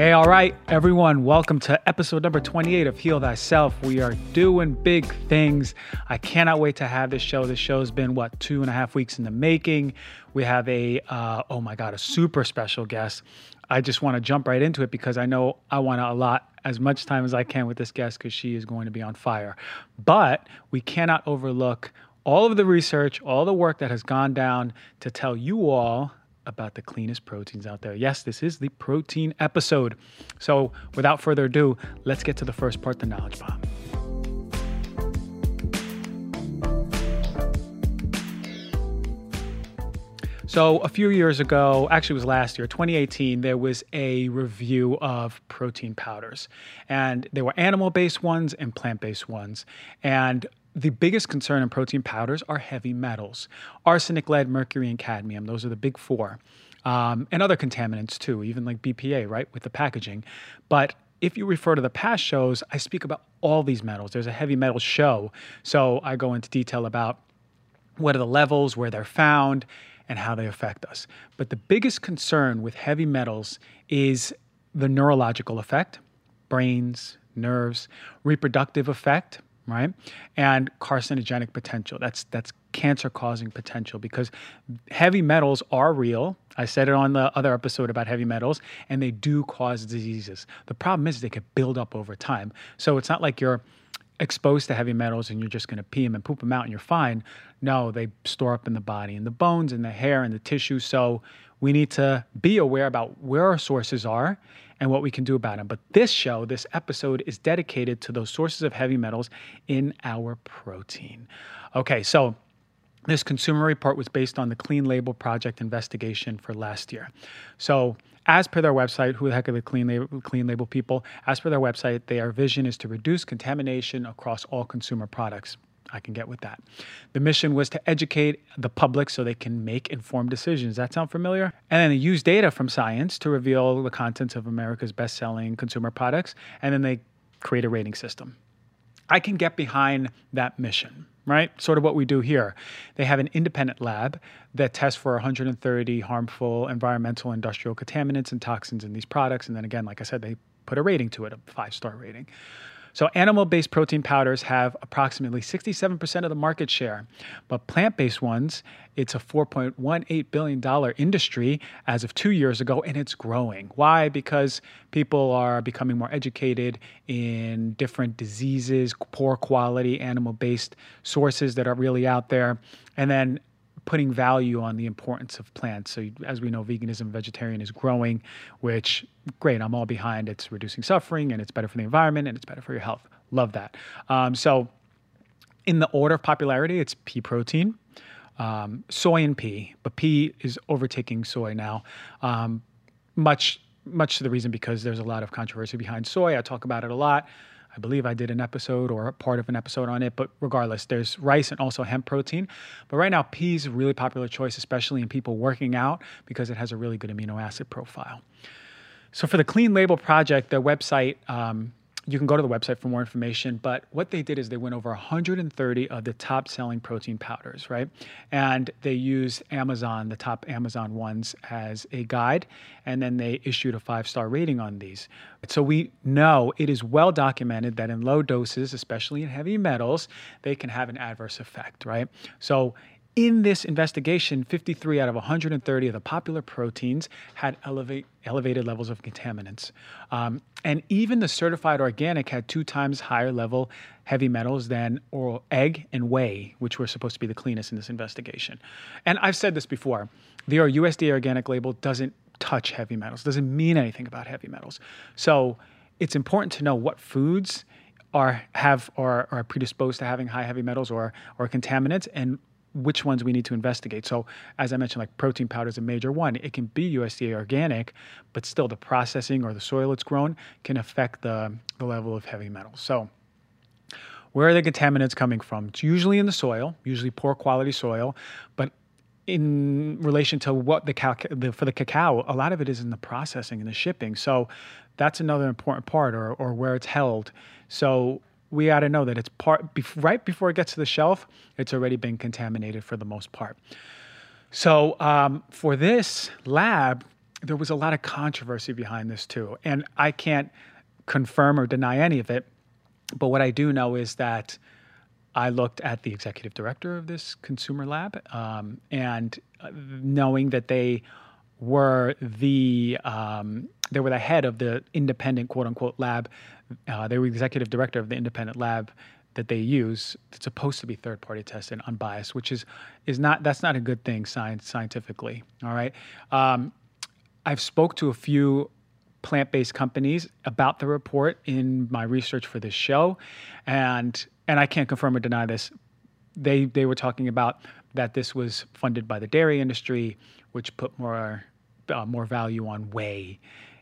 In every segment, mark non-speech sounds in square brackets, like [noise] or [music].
Hey, all right, everyone, welcome to episode number 28 of Heal Thyself. We are doing big things. I cannot wait to have this show. This show's been, what, two and a half weeks in the making. We have a, uh, oh my God, a super special guest. I just want to jump right into it because I know I want to allot as much time as I can with this guest because she is going to be on fire. But we cannot overlook all of the research, all the work that has gone down to tell you all about the cleanest proteins out there. Yes, this is the protein episode. So, without further ado, let's get to the first part the knowledge bomb. So, a few years ago, actually, it was last year, 2018, there was a review of protein powders. And there were animal based ones and plant based ones. And the biggest concern in protein powders are heavy metals arsenic, lead, mercury, and cadmium. Those are the big four. Um, and other contaminants too, even like BPA, right, with the packaging. But if you refer to the past shows, I speak about all these metals. There's a heavy metal show. So I go into detail about what are the levels, where they're found, and how they affect us. But the biggest concern with heavy metals is the neurological effect, brains, nerves, reproductive effect, right? And carcinogenic potential. That's that's cancer causing potential because heavy metals are real. I said it on the other episode about heavy metals and they do cause diseases. The problem is they could build up over time. So it's not like you're exposed to heavy metals and you're just going to pee them and poop them out and you're fine. No, they store up in the body, and the bones, and the hair, and the tissue. So we need to be aware about where our sources are and what we can do about them. But this show, this episode, is dedicated to those sources of heavy metals in our protein. Okay, so this consumer report was based on the Clean Label Project investigation for last year. So, as per their website, who the heck are the Clean Label, Clean Label people? As per their website, their vision is to reduce contamination across all consumer products. I can get with that. The mission was to educate the public so they can make informed decisions. That sound familiar? And then they use data from science to reveal the contents of America's best selling consumer products. And then they create a rating system. I can get behind that mission, right? Sort of what we do here. They have an independent lab that tests for 130 harmful environmental, industrial contaminants and toxins in these products. And then again, like I said, they put a rating to it, a five star rating. So, animal based protein powders have approximately 67% of the market share, but plant based ones, it's a $4.18 billion industry as of two years ago, and it's growing. Why? Because people are becoming more educated in different diseases, poor quality animal based sources that are really out there. And then putting value on the importance of plants. So, as we know, veganism, vegetarian is growing, which great, I'm all behind. It's reducing suffering and it's better for the environment and it's better for your health. Love that. Um, so, in the order of popularity, it's pea protein, um, soy, and pea. But pea is overtaking soy now. Um, much, much to the reason because there's a lot of controversy behind soy. I talk about it a lot. I believe I did an episode or a part of an episode on it, but regardless, there's rice and also hemp protein. But right now, peas is a really popular choice, especially in people working out because it has a really good amino acid profile. So for the Clean Label Project, the website um, you can go to the website for more information. But what they did is they went over 130 of the top selling protein powders, right? And they used Amazon, the top Amazon ones, as a guide. And then they issued a five star rating on these. So we know it is well documented that in low doses, especially in heavy metals, they can have an adverse effect, right? So in this investigation, 53 out of 130 of the popular proteins had elevate, elevated levels of contaminants. Um, and even the certified organic had two times higher level heavy metals than oral egg and whey, which were supposed to be the cleanest in this investigation. And I've said this before the USDA organic label doesn't touch heavy metals, doesn't mean anything about heavy metals. So it's important to know what foods are have or are predisposed to having high heavy metals or or contaminants and which ones we need to investigate. So, as I mentioned, like protein powder is a major one. It can be USDA organic, but still the processing or the soil it's grown can affect the, the level of heavy metals. So, where are the contaminants coming from? It's usually in the soil, usually poor quality soil, but in relation to what the, cal- the for the cacao, a lot of it is in the processing and the shipping. So that's another important part, or or where it's held. So we got to know that it's part right before it gets to the shelf, it's already been contaminated for the most part. So um, for this lab, there was a lot of controversy behind this too. And I can't confirm or deny any of it. But what I do know is that I looked at the executive director of this consumer lab, um, and uh, knowing that they were the um, they were the head of the independent quote unquote lab, uh, they were executive director of the independent lab that they use. It's supposed to be third party tested, unbiased, which is is not that's not a good thing science scientifically. All right, um, I've spoke to a few plant-based companies about the report in my research for this show and and I can't confirm or deny this. They they were talking about that this was funded by the dairy industry, which put more uh, more value on whey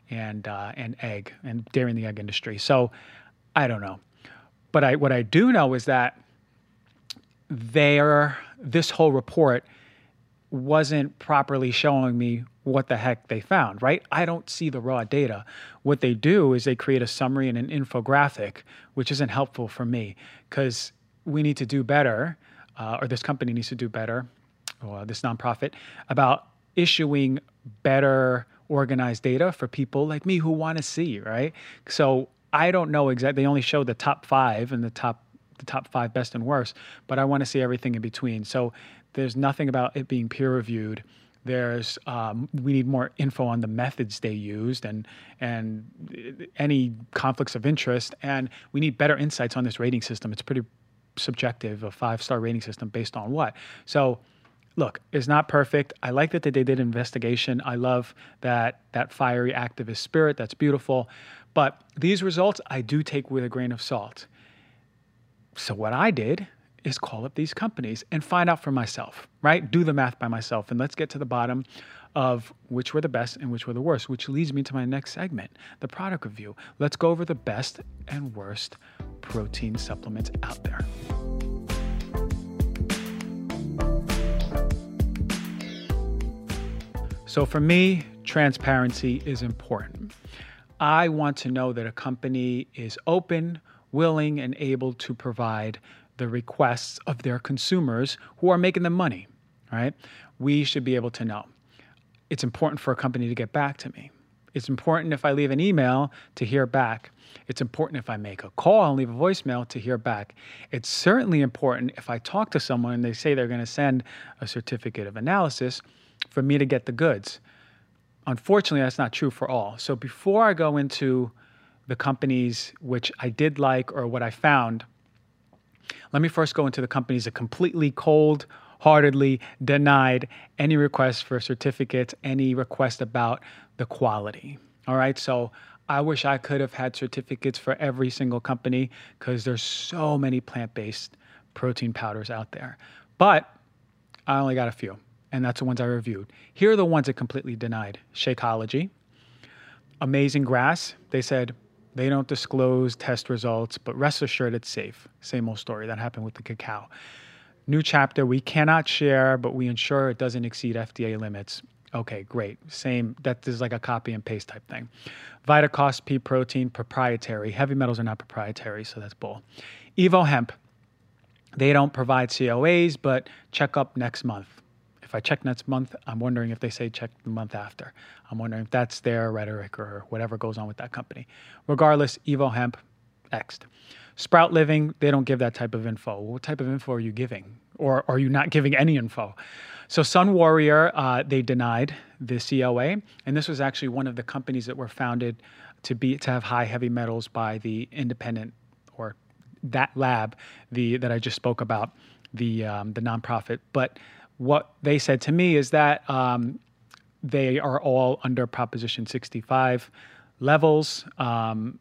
and uh, and egg and dairy and the egg industry. So I don't know, but I what I do know is that there this whole report wasn't properly showing me what the heck they found, right? I don't see the raw data. What they do is they create a summary and an infographic, which isn't helpful for me because we need to do better, uh, or this company needs to do better, or this nonprofit, about issuing better organized data for people like me who want to see, right? So I don't know exactly. They only show the top five and the top the top five best and worst, but I want to see everything in between. So there's nothing about it being peer reviewed there's um, we need more info on the methods they used and and any conflicts of interest, and we need better insights on this rating system. It's pretty subjective, a five star rating system based on what. So, look, it's not perfect. I like that they did investigation. I love that that fiery activist spirit. That's beautiful, but these results I do take with a grain of salt. So what I did is call up these companies and find out for myself, right? Do the math by myself. And let's get to the bottom of which were the best and which were the worst, which leads me to my next segment, the product review. Let's go over the best and worst protein supplements out there. So for me, transparency is important. I want to know that a company is open, willing, and able to provide the requests of their consumers who are making them money, right? We should be able to know. It's important for a company to get back to me. It's important if I leave an email to hear back. It's important if I make a call and leave a voicemail to hear back. It's certainly important if I talk to someone and they say they're going to send a certificate of analysis for me to get the goods. Unfortunately, that's not true for all. So before I go into the companies which I did like or what I found, let me first go into the companies that completely cold heartedly denied any request for certificates, any request about the quality. All right, so I wish I could have had certificates for every single company because there's so many plant-based protein powders out there. But I only got a few, and that's the ones I reviewed. Here are the ones that completely denied. Shakeology, Amazing Grass, they said they don't disclose test results, but rest assured it's safe. Same old story. That happened with the cacao. New chapter, we cannot share, but we ensure it doesn't exceed FDA limits. Okay, great. Same, that is like a copy and paste type thing. Vitacost pea protein, proprietary. Heavy metals are not proprietary, so that's bull. Evo Hemp, they don't provide COAs, but check up next month. If I check next month, I'm wondering if they say check the month after. I'm wondering if that's their rhetoric or whatever goes on with that company. Regardless, Evo Hemp, Xed. Sprout Living, they don't give that type of info. What type of info are you giving? Or are you not giving any info? So Sun Warrior, uh, they denied the COA, and this was actually one of the companies that were founded to be to have high heavy metals by the independent or that lab, the that I just spoke about, the um, the nonprofit. But what they said to me is that um, they are all under Proposition 65 levels. Um,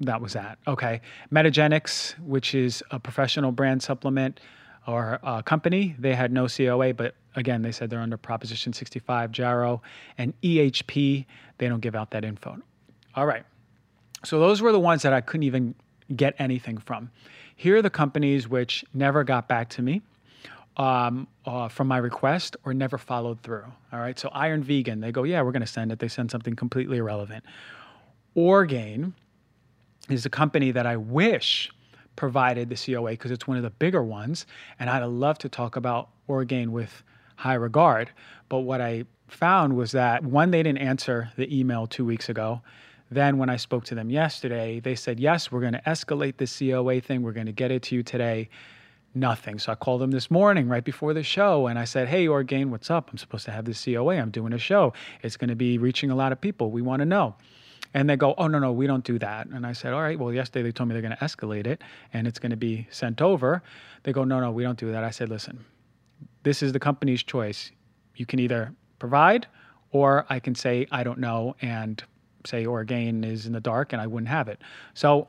that was that. Okay. Metagenics, which is a professional brand supplement or a company, they had no COA, but again, they said they're under Proposition 65, Jarrow, and EHP, they don't give out that info. All right. So those were the ones that I couldn't even get anything from. Here are the companies which never got back to me um, uh, from my request or never followed through. All right. So Iron Vegan, they go, yeah, we're going to send it. They send something completely irrelevant. Orgain is a company that I wish provided the COA because it's one of the bigger ones. And I'd love to talk about Orgain with high regard. But what I found was that one, they didn't answer the email two weeks ago. Then, when I spoke to them yesterday, they said, Yes, we're going to escalate the COA thing. We're going to get it to you today. Nothing. So I called them this morning right before the show and I said, Hey, Orgain, what's up? I'm supposed to have this COA. I'm doing a show. It's going to be reaching a lot of people. We want to know. And they go, Oh, no, no, we don't do that. And I said, All right, well, yesterday they told me they're going to escalate it and it's going to be sent over. They go, No, no, we don't do that. I said, Listen, this is the company's choice. You can either provide or I can say, I don't know, and say Orgain is in the dark and I wouldn't have it. So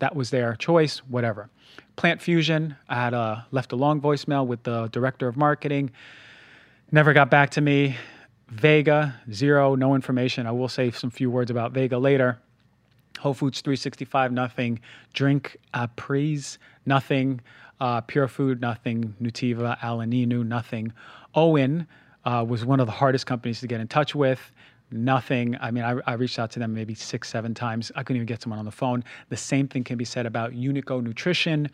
that was their choice, whatever. Plant Fusion, I had a, left a long voicemail with the director of marketing, never got back to me. Vega, zero, no information. I will say some few words about Vega later. Whole Foods 365, nothing. Drink Apres, nothing. Uh, Pure Food, nothing. Nutiva, Alaninu, nothing. OWYN uh, was one of the hardest companies to get in touch with nothing. I mean, I, I, reached out to them maybe six, seven times. I couldn't even get someone on the phone. The same thing can be said about Unico Nutrition.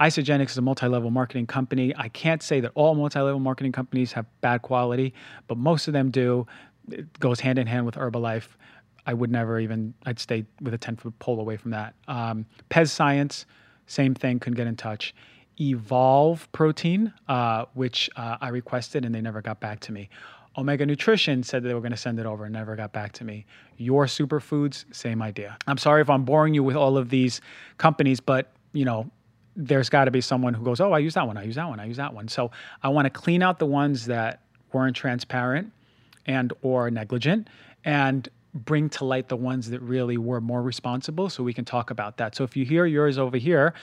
Isagenix is a multi-level marketing company. I can't say that all multi-level marketing companies have bad quality, but most of them do. It goes hand in hand with Herbalife. I would never even. I'd stay with a ten foot pole away from that. Um, PEScience, same thing. Couldn't get in touch. Evolve Protein, uh, which uh, I requested and they never got back to me. Omega Nutrition said they were going to send it over and never got back to me. Your Superfoods, same idea. I'm sorry if I'm boring you with all of these companies, but you know, there's got to be someone who goes, "Oh, I use that one. I use that one. I use that one." So I want to clean out the ones that weren't transparent and or negligent and bring to light the ones that really were more responsible so we can talk about that. So if you hear yours over here,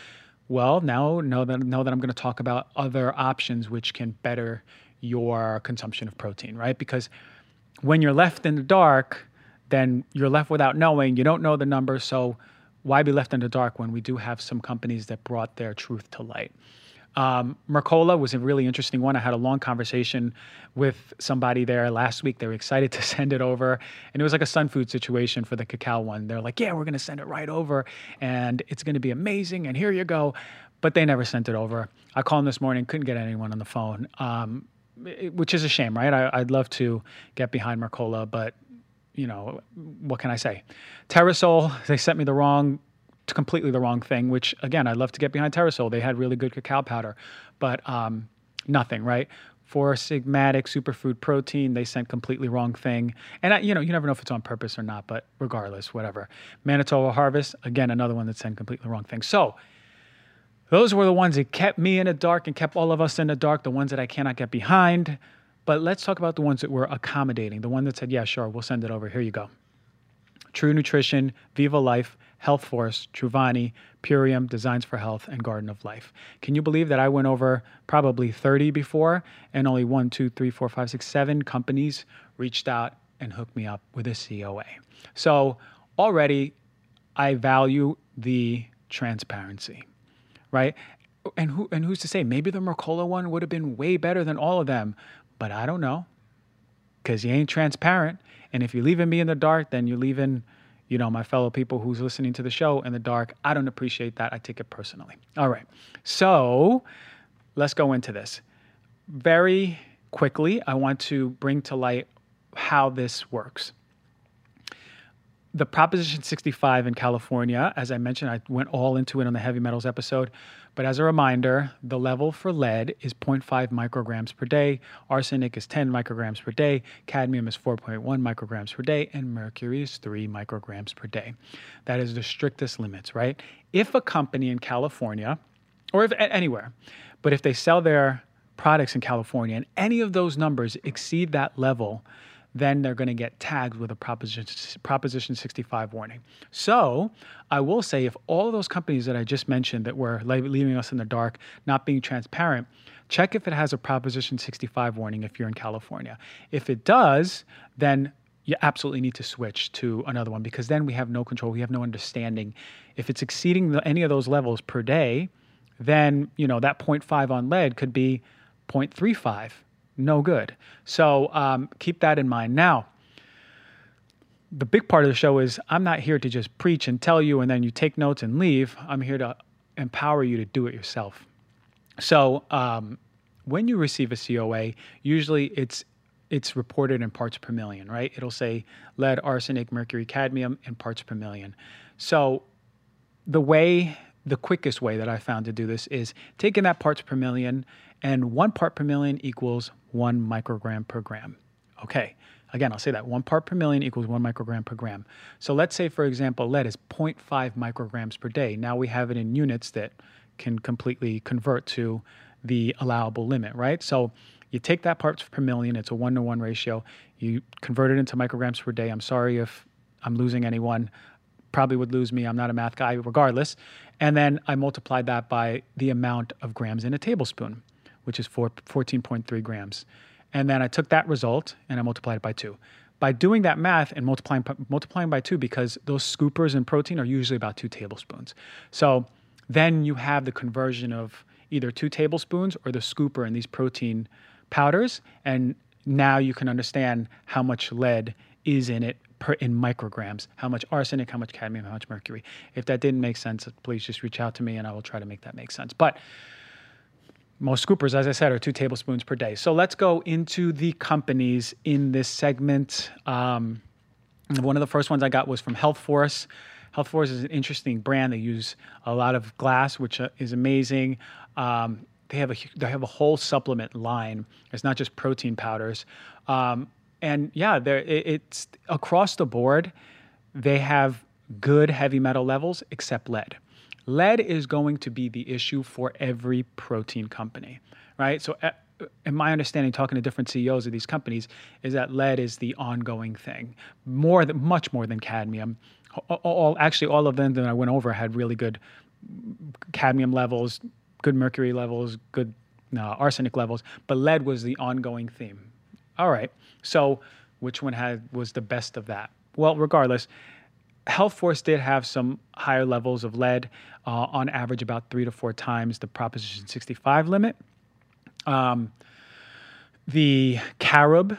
well, now know that know that I'm going to talk about other options which can better your consumption of protein, right? Because when you're left in the dark, then you're left without knowing. You don't know the numbers, so why be left in the dark when we do have some companies that brought their truth to light? Um, Mercola was a really interesting one. I had a long conversation with somebody there last week. They were excited [laughs] to send it over, and it was like a Sun Food situation for the cacao one. They're like, "Yeah, we're going to send it right over, and it's going to be amazing." And here you go, but they never sent it over. I called them this morning, couldn't get anyone on the phone. Um, which is a shame, right? I, would love to get behind Mercola, but you know, what can I say? Terrasoul, they sent me the wrong, completely the wrong thing. Which again, I'd love to get behind Terrasoul. They had really good cacao powder, but um, nothing, right? Four Sigmatic superfood protein, they sent completely wrong thing. And I, you know, you never know if it's on purpose or not, but regardless, whatever. Manitoba Harvest, again, another one that sent completely wrong thing. So those were the ones that kept me in the dark and kept all of us in the dark, the ones that I cannot get behind. But let's talk about the ones that were accommodating, the one that said, yeah, sure, we'll send it over. Here you go. True Nutrition, Vivo Life, Health Force, Truvani, Purium, Designs for Health, and Garden of Life. Can you believe that I went over probably 30 before and only one, two, three, four, five, six, seven companies reached out and hooked me up with a COA? So already I value the transparency right? And who and who's to say? Maybe the Mercola one would have been way better than all of them, but I don't know, because you ain't transparent. And if you're leaving me in the dark, then you're leaving, you know, my fellow people who's listening to the show in the dark. I don't appreciate that. I take it personally. All right, so let's go into this very quickly. I want to bring to light how this works the Proposition 65 in California, as I mentioned, I went all into it on the heavy metals episode. But as a reminder, the level for lead is 0.5 micrograms per day, arsenic is 10 micrograms per day, cadmium is 4.1 micrograms per day, and mercury is 3 micrograms per day. That is the strictest limits, right? If a company in California, or if anywhere, but if they sell their products in California and any of those numbers exceed that level, then they're going to get tagged with a Proposition, Proposition 65 warning. So I will say if all of those companies that I just mentioned that were leaving us in the dark, not being transparent, check if it has a Proposition 65 warning if you're in California. If it does, then you absolutely need to switch to another one because then we have no control, we have no understanding. If it's exceeding the, any of those levels per day, then you know that 0.5 on lead could be 0.35 no good. So um, keep that in mind. Now, the big part of the show is I'm not here to just preach and tell you and then you take notes and leave. I'm here to empower you to do it yourself. So, um, when you receive a COA, usually it's it's reported in parts per million, right? It'll say lead, arsenic, mercury, cadmium in parts per million. So the way the quickest way that I found to do this is taking that parts per million and one part per million equals one microgram per gram. Okay, again, I'll say that one part per million equals one microgram per gram. So let's say, for example, lead is 0.5 micrograms per day. Now we have it in units that can completely convert to the allowable limit, right? So you take that parts per million, it's a one to one ratio, you convert it into micrograms per day. I'm sorry if I'm losing anyone probably would lose me. I'm not a math guy, regardless. And then I multiplied that by the amount of grams in a tablespoon, which is 4, 14.3 grams. And then I took that result and I multiplied it by two. By doing that math and multiplying multiplying by two, because those scoopers in protein are usually about two tablespoons. So then you have the conversion of either two tablespoons or the scooper in these protein powders, and now you can understand how much lead is in it per in micrograms, how much arsenic, how much cadmium, how much mercury. If that didn't make sense, please just reach out to me and I will try to make that make sense. But most scoopers, as I said, are two tablespoons per day. So let's go into the companies in this segment. Um, one of the first ones I got was from Health Force. Health Force is an interesting brand. They use a lot of glass, which uh, is amazing. Um, they have a they have a whole supplement line. It's not just protein powders. Um, and yeah, there it, it's across the board. They have good heavy metal levels except lead. Lead is going to be the issue for every protein company, right? So, uh, in my understanding, talking to different CEOs of these companies, is that lead is the ongoing thing, more than much more than cadmium. All actually, all of them that I went over had really good cadmium levels, good mercury levels, good uh, arsenic levels, but lead was the ongoing theme. All right. So, which one had was the best of that? Well, regardless, Health Force did have some higher levels of lead, uh, on average about three to four times the Proposition 65 limit. Um, the carob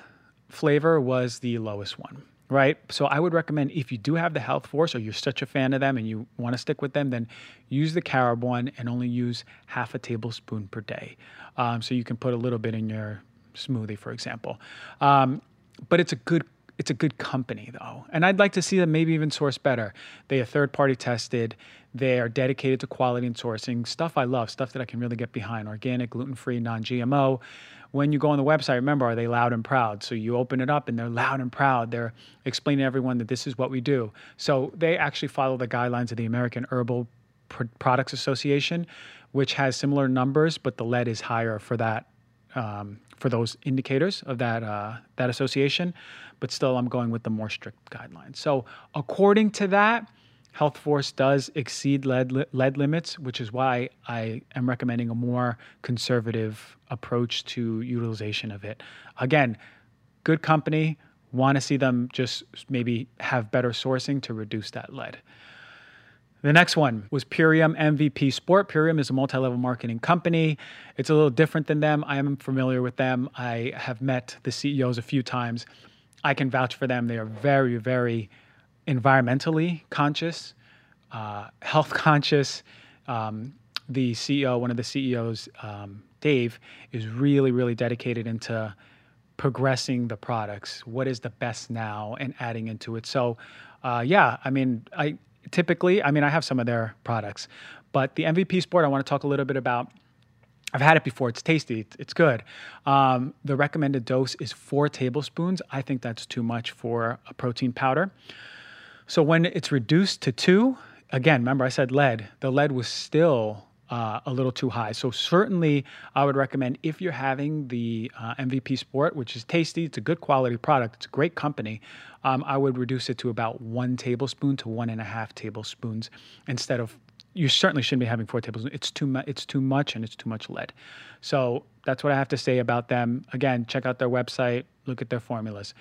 flavor was the lowest one, right? So I would recommend if you do have the Health Force or you're such a fan of them and you want to stick with them, then use the carob one and only use half a tablespoon per day. Um, so you can put a little bit in your smoothie, for example. Um, but it's a good it's a good company though, and I'd like to see them maybe even source better. They are third party tested. They are dedicated to quality and sourcing stuff I love, stuff that I can really get behind. Organic, gluten free, non GMO. When you go on the website, remember, are they loud and proud? So you open it up and they're loud and proud. They're explaining to everyone that this is what we do. So they actually follow the guidelines of the American Herbal Products Association, which has similar numbers, but the lead is higher for that um, for those indicators of that uh, that association, but still I'm going with the more strict guidelines. So according to that, Health Force does exceed lead lead limits, which is why I am recommending a more conservative approach to utilization of it. Again, good company. Want to see them just maybe have better sourcing to reduce that lead. The next one was Purium MVP Sport. Purium is a multi level marketing company. It's a little different than them. I am familiar with them. I have met the CEOs a few times. I can vouch for them. They are very, very environmentally conscious, uh, health [laughs] conscious. Um, the CEO, one of the CEOs, um, Dave, is really, really dedicated into progressing the products. What is the best now and adding into it. So, uh, yeah, I mean, I typically, I mean, I have some of their products, but the MVP Sport, I want to talk a little bit about. I've had it before. It's tasty. It's good. Um, the recommended dose is four tablespoons. I think that's too much for a protein powder. So when it's reduced to two, again, remember I said lead. The lead was still uh, a little too high. So certainly, I would recommend if you're having the uh, MVP Sport, which is tasty, it's a good quality product, it's a great company. Um, I would reduce it to about one tablespoon to one and a half tablespoons instead of. You certainly shouldn't be having four tablespoons. It's too much. It's too much, and it's too much lead. So that's what I have to say about them. Again, check out their website. Look at their formulas.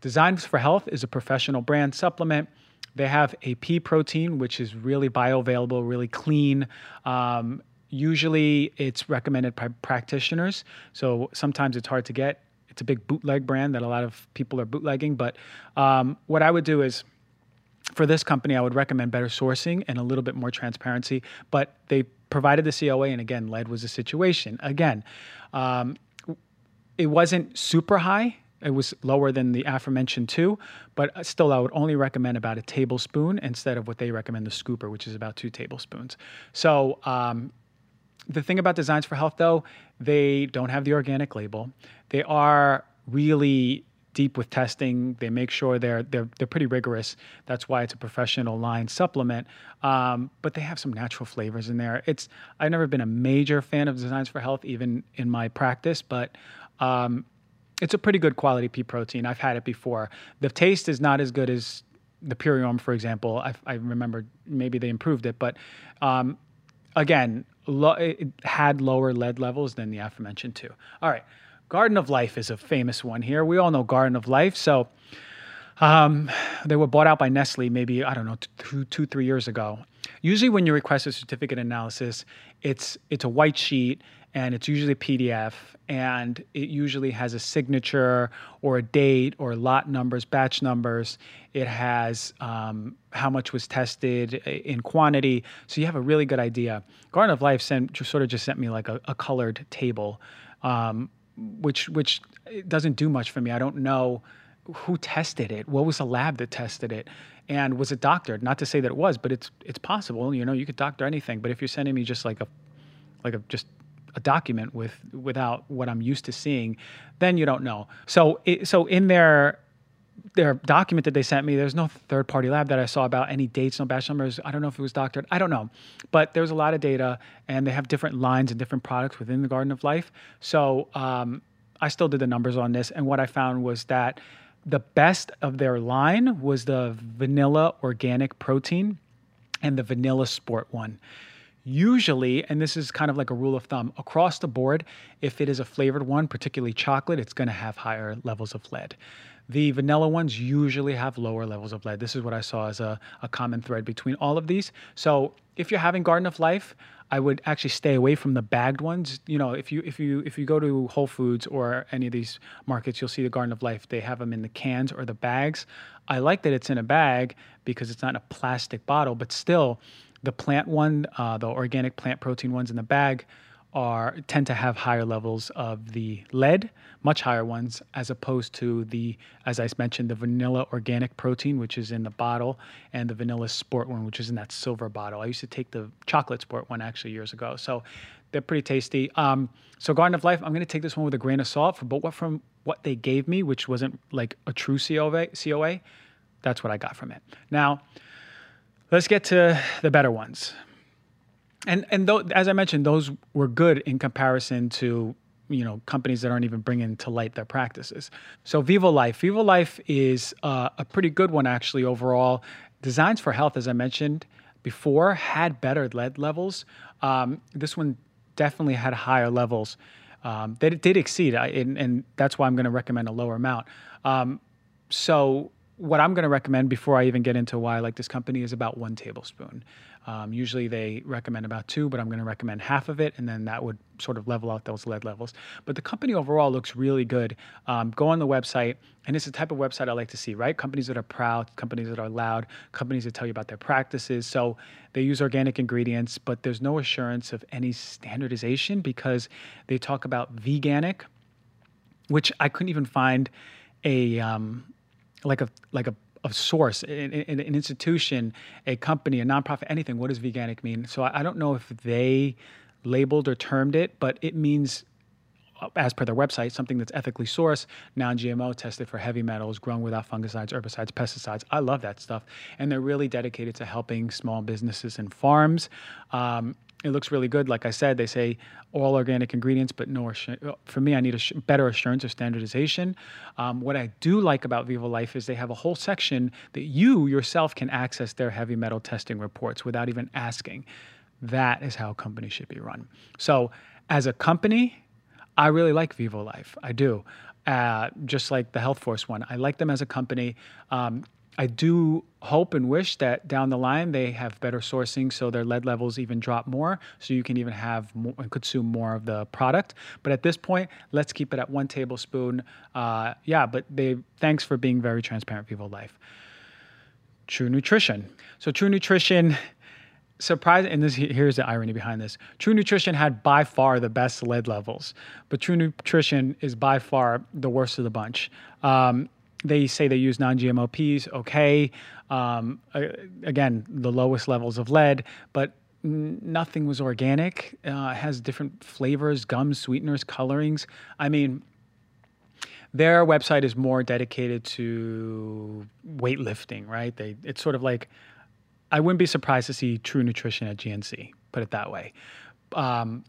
Designs for Health is a professional brand supplement they have a pea protein, which is really bioavailable, really clean. Um, usually it's recommended by practitioners. So sometimes it's hard to get. It's a big bootleg brand that a lot of people are bootlegging. But um, what I would do is, for this company, I would recommend better sourcing and a little bit more transparency. But they provided the COA, and again, lead was a situation. Again, um, it wasn't super high. It was lower than the aforementioned two, but still, I would only recommend about a tablespoon instead of what they recommend the scooper, which is about two tablespoons. So, um, the thing about Designs for Health, though, they don't have the organic label. They are really deep with testing. They make sure they're they're they're pretty rigorous. That's why it's a professional line supplement. Um, but they have some natural flavors in there. It's I've never been a major fan of Designs for Health, even in my practice, but um, it's a pretty good quality pea protein. I've had it before. The taste is not as good as the Puriform, for example. I, I remember maybe they improved it, but um, again, lo- it had lower lead levels than the aforementioned two. All right, Garden of Life is a famous one here. We all know Garden of Life, so um, they were bought out by Nestle maybe I don't know two, two, three years ago. Usually, when you request a certificate analysis, it's it's a white sheet and it's usually a PDF, and it usually has a signature or a date or lot numbers, batch numbers. It has um, how much was tested in quantity, so you have a really good idea. Garden of Life sent sort of just sent me like a, a colored table, um, which which doesn't do much for me. I don't know who tested it, what was the lab that tested it, and was it doctored? Not to say that it was, but it's it's possible. You know, you could doctor anything, but if you're sending me just like a like a just a document with without what I'm used to seeing, then you don't know. So it, so in their their document that they sent me, there's no third party lab that I saw about any dates, no batch numbers. I don't know if it was doctored. I don't know. But there's a lot of data and they have different lines and different products within the Garden of Life. So um, I still did the numbers on this. And what I found was that the best of their line was the vanilla organic protein and the vanilla sport one. Usually, and this is kind of like a rule of thumb, across the board, if it is a flavored one, particularly chocolate, it's going to have higher levels of lead. The vanilla ones usually have lower levels of lead. This is what I saw as a, a common thread between all of these. So if you're having Garden of Life, I would actually stay away from the bagged ones. You know, if you if you if you go to Whole Foods or any of these markets, you'll see the Garden of Life. They have them in the cans or the bags. I like that it's in a bag because it's not in a plastic bottle, but still the plant one, uh, the organic plant protein ones in the bag, are tend to have higher levels of the lead, much higher ones, as opposed to the, as I mentioned, the vanilla organic protein, which is in the bottle, and the vanilla sport one, which is in that silver bottle. I used to take the chocolate sport one actually years ago, so they're pretty tasty. Um, so Garden of Life, I'm going to take this one with a grain of salt, but what from what they gave me, which wasn't like a true COA, COA, that's what I got from it. Now Let's get to the better ones. And and th- as I mentioned, those were good in comparison to you know companies that aren't even bringing to light their practices. So Vivo Life, Vivo Life is uh, a pretty good one actually overall. Designs for Health, as I mentioned before, had better lead levels. Um, this one definitely had higher levels. Um, they did exceed, I, and, and, that's why I'm going to recommend a lower amount. Um, so what I'm going to recommend before I even get into why I like this company is about one tablespoon. Um, usually they recommend about two, but I'm going to recommend half of it, and then that would sort of level out those lead levels. But the company overall looks really good. Um, go on the website, and it's the type of website I like to see, right? Companies that are proud, companies that are loud, companies that tell you about their practices. So they use organic ingredients, but there's no assurance of any standardization because they talk about veganic, which I couldn't even find a. Um, like a like a, a source, an, an, institution, a company, a nonprofit, anything. What does veganic mean? So I, I don't know if they labeled or termed it, but it means uh, as per their website, something that's ethically sourced, non GMO, tested for heavy metals, grown without fungicides, herbicides, pesticides. I love that stuff. And they're really dedicated to helping small businesses and farms. Um, it looks really good. Like I said, they say all organic ingredients, but no. For me, I need a better assurance of standardization. Um, what I do like about Vivo Life is they have a whole section that you yourself can access their heavy metal testing reports without even asking. That is how companies should be run. So, as a company, I really like Vivo Life. I do. Uh, just like the Health Force one, I like them as a company. Um, I do hope and wish that down the line they have better sourcing so their lead levels even drop more so you can even have more and consume more of the product. But at this point, let's keep it at one tablespoon. Uh, yeah, but they thanks for being very transparent, people Life. True Nutrition. So True Nutrition surprising, and this here's the irony behind this. True Nutrition had by far the best lead levels, but True Nutrition is by far the worst of the bunch. Um, they say they use non-GMO peas. Okay, um, again, the lowest levels of lead, but nothing was organic. Uh, has different flavors, gums, sweeteners, colorings. I mean, their website is more dedicated to weightlifting, right? They it's sort of like I wouldn't be surprised to see True Nutrition at GNC. Put it that way. Um,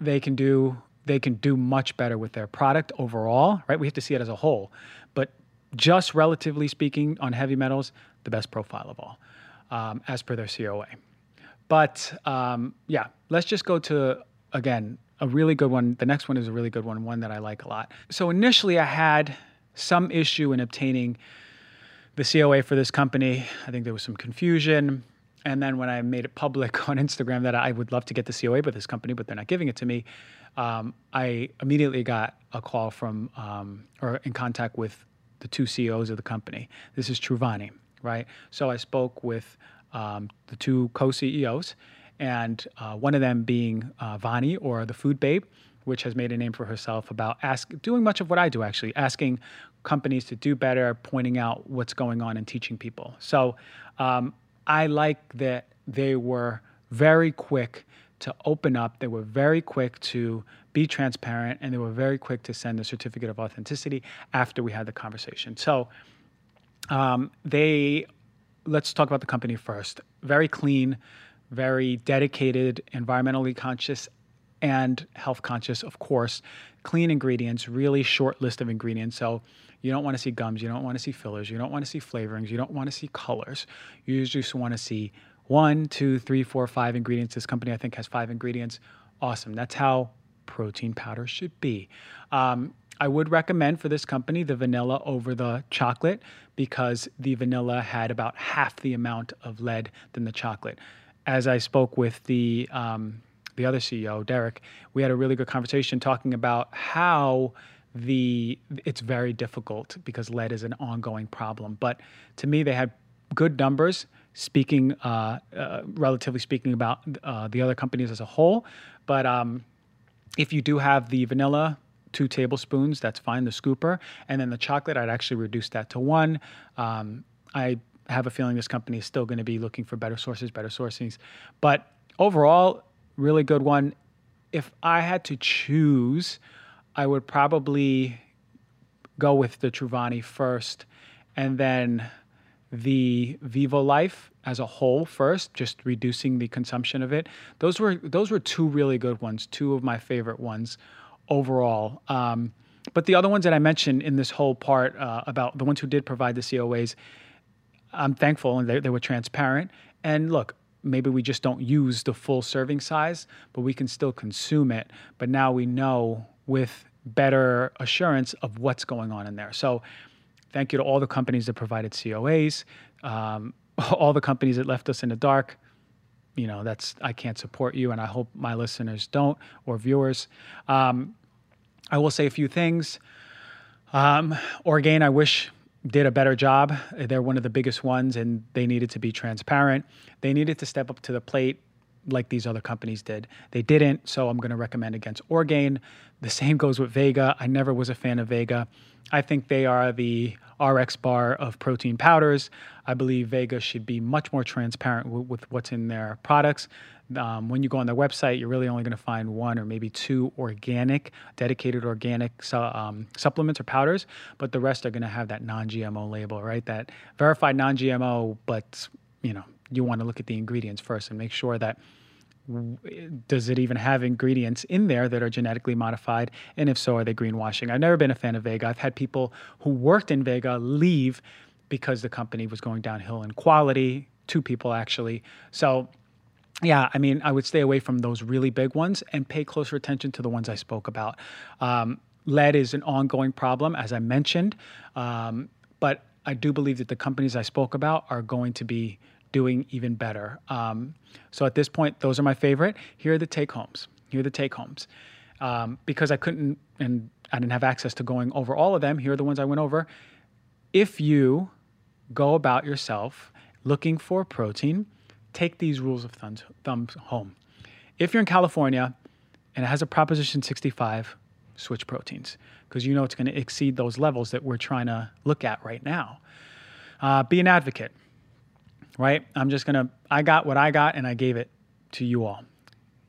they can do they can do much better with their product overall, right? We have to see it as a whole, just relatively speaking, on heavy metals, the best profile of all, um, as per their COA. But um, yeah, let's just go to again a really good one. The next one is a really good one, one that I like a lot. So initially, I had some issue in obtaining the COA for this company. I think there was some confusion. And then when I made it public [laughs] on Instagram that I would love to get the COA with this company, but they're not giving it to me, um, I immediately got a call from um, or in contact with the two CEOs of the company. This is Truvani, right? So I spoke with um, the two co-CEOs, and uh, one of them being uh, Vani or the Food Babe, which has made a name for herself about ask doing much of what I do actually, asking companies to do better, pointing out what's going on and teaching people. So um, I like that they were very quick to open up. They were very quick to be transparent, and they were very quick to send a certificate of authenticity after we had the conversation. So um, they, let's talk about the company first. Very clean, very dedicated, environmentally conscious, and health conscious, of course. Clean ingredients, really short list of ingredients. So you don't want to see gums, you don't want to see fillers, you don't want to see flavorings, you don't want to see colors. You just want to see one, two, three, four, five ingredients. This company, I think, has five ingredients. Awesome. That's how protein powder should be. Um, I would recommend for this company the vanilla over the chocolate because the vanilla had about half the amount of lead than the chocolate. As I spoke with the um, the other CEO, Derek, we had a really good conversation talking about how the it's very difficult because lead is an ongoing problem. But to me, they had good numbers speaking, uh, uh, relatively speaking, about uh, the other companies as a whole. But um, if you do have the vanilla, two tablespoons, that's fine, the scooper. And then the chocolate, I'd actually reduce that to one. Um, I have a feeling this company is still going to be looking for better sources, better sourcings. But overall, really good one. If I had to choose, I would probably go with the Truvani first and then the Vivo Life as a whole first, just reducing the consumption of it. Those were those were two really good ones, two of my favorite ones overall. Um, but the other ones that I mentioned in this whole part uh, about the ones who did provide the COAs, I'm thankful and they, they were transparent. And look, maybe we just don't use the full serving size, but we can still consume it. But now we know with better assurance of what's going on in there. So Thank you to all the companies that provided COAs, um, [laughs] all the companies that left us in the dark. You know, that's I can't support you, and I hope my listeners don't or viewers. Um, I will say a few things. Um, Orgain, I wish did a better job. They're one of the biggest ones, and they needed to be transparent. They needed to step up to the plate like these other companies did. They didn't, so I'm going to recommend against Orgain. The same goes with Vega. I never was a fan of Vega. I think they are the RX bar of protein powders. I believe Vega should be much more transparent w- with what's in their products. Um, when you go on their website, you're really only going to find one or maybe two organic, dedicated organic su- um, supplements or powders, but the rest are going to have that non-GMO label, right? That verified non-GMO, but you know you want to look at the ingredients first and make sure that does it even have ingredients in there that are genetically modified? And if so, are they greenwashing? I've never been a fan of Vega. I've had people who worked in Vega leave because the company was going downhill in quality, two people actually. So, yeah, I mean, I would stay away from those really big ones and pay closer attention to the ones I spoke about. Um, lead is an ongoing problem, as I mentioned, um, but I do believe that the companies I spoke about are going to be doing even better. Um, so at this point, those are my favorite. Here are the take homes. Here are the take homes. Um, because I couldn't and I didn't have access to going over all of them, here are the ones I went over. If you go about yourself looking for protein, take these rules of thumbs, thumbs home. If you're in California and it has a Proposition 65, switch proteins because you know it's going to exceed those levels that we're trying to look at right now. Uh, be an advocate, right? I'm just going to, I got what I got and I gave it to you all.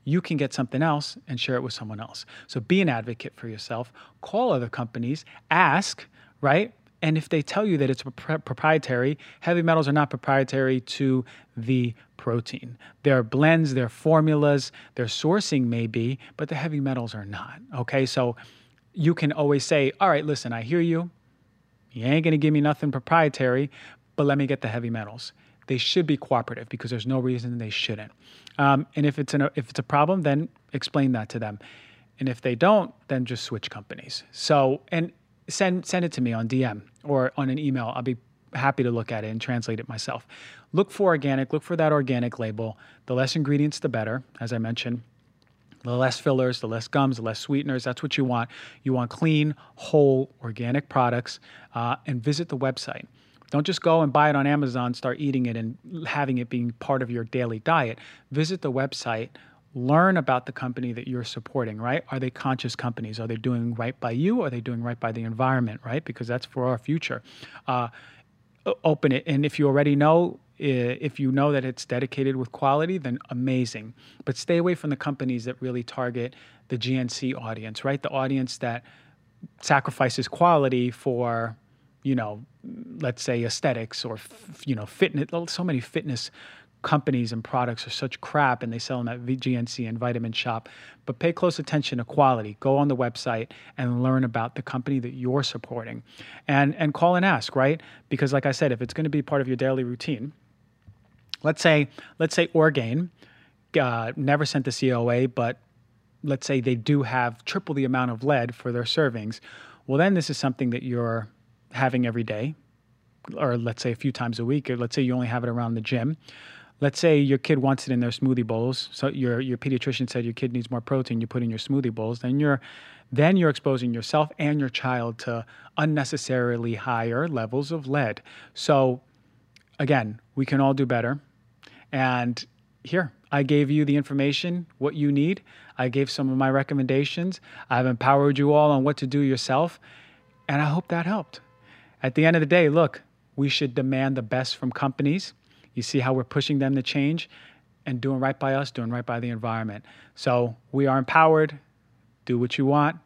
You can get something else and share it with someone else. So be an advocate for yourself. Call other companies, ask, right? And if they tell you that it's proprietary, heavy metals are not proprietary to the protein. Their blends, their formulas, their sourcing may be, but the heavy metals are not. Okay, so you can always say, All right, listen, I hear you. You ain't gonna give me nothing proprietary, but let me get the heavy metals. They should be cooperative because there's no reason they shouldn't. Um, and if it's an, if it's a problem, then explain that to them. And if they don't, then just switch companies. So and send send it to me on DM or on an email. I'll be happy to look at it and translate it myself. Look for organic, look for that organic label. The less ingredients, the better, as I mentioned. The less fillers, the less gums, the less sweeteners. That's what you want. You want clean, whole, organic products uh, and visit the website. Don't just go and buy it on Amazon, start eating it and having it being part of your daily diet. Visit the website, learn about the company that you're supporting, right? Are they conscious companies? Are they doing right by you? Are they doing right by the environment, right? Because that's for our future. Uh, open it. And if you already know, if you know that it's dedicated with quality, then amazing. But stay away from the companies that really target the GNC audience, right? The audience that sacrifices quality for, you know, let's say aesthetics or, you know, fitness. So many fitness companies and products are such crap and they sell them at GNC and Vitamin Shoppe. But pay close attention to quality. Go on the website and learn about the company that you're supporting. And and call and ask, right? Because like I said, if it's going to be part of your daily routine, let's say let's say Orgain uh, never sent the COA, but let's say they do have triple the amount of lead for their servings. Well, then this is something that you're having every day, or let's say a few times a week, or let's say you only have it around the gym let's say your kid wants it in their smoothie bowls. So your your pediatrician said your kid needs more protein. You put in your smoothie bowls. Then you're then you're exposing yourself and your child to unnecessarily higher levels of lead. So again, we can all do better. And here, I gave you the information, what you need. I gave some of my recommendations. I've empowered you all on what to do yourself. And I hope that helped. At the end of the day, look, we should demand the best from companies you see how we're pushing them to change and doing right by us, doing right by the environment. So we are empowered. Do what you want.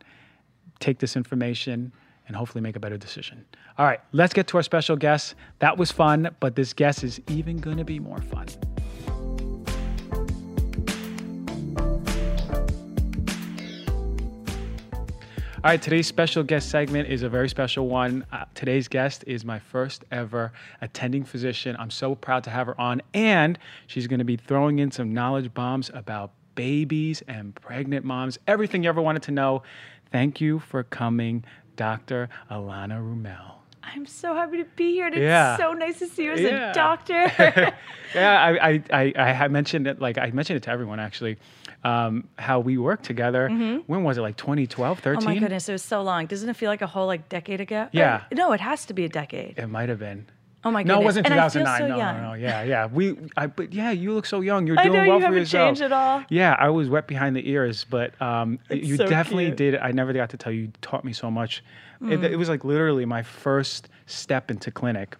Take this information and hopefully make a better decision. All right, let's get to our special guest. That was fun, but this guest is even going to be more fun. All right, today's special guest segment is a very special one. Uh, today's guest is my first ever attending physician. I'm so proud to have her on, and she's going to be throwing in some knowledge bombs about babies and pregnant moms, everything you ever wanted to know. Thank you for coming, Dr. Elana Roumell. I'm so happy to be here. It's yeah. so nice to see you as yeah. a doctor. [laughs] yeah, I, I, I, I mentioned it like I mentioned it to everyone actually um, how we worked together. Mm-hmm. When was it? Like 2012, 13? Oh my goodness, it was so long. Doesn't it feel like a whole like decade ago? Yeah. Or, no, it has to be a decade. It might have been. Oh my goodness. No, it wasn't 2009. So no, young. no, no, yeah, yeah. We, I, but yeah, you look so young. You're doing well you for yourself. changed at all. Yeah, I was wet behind the ears, but um, you so definitely cute. did. I never got to tell you. You taught me so much. Mm. It, it was like literally my first step into clinic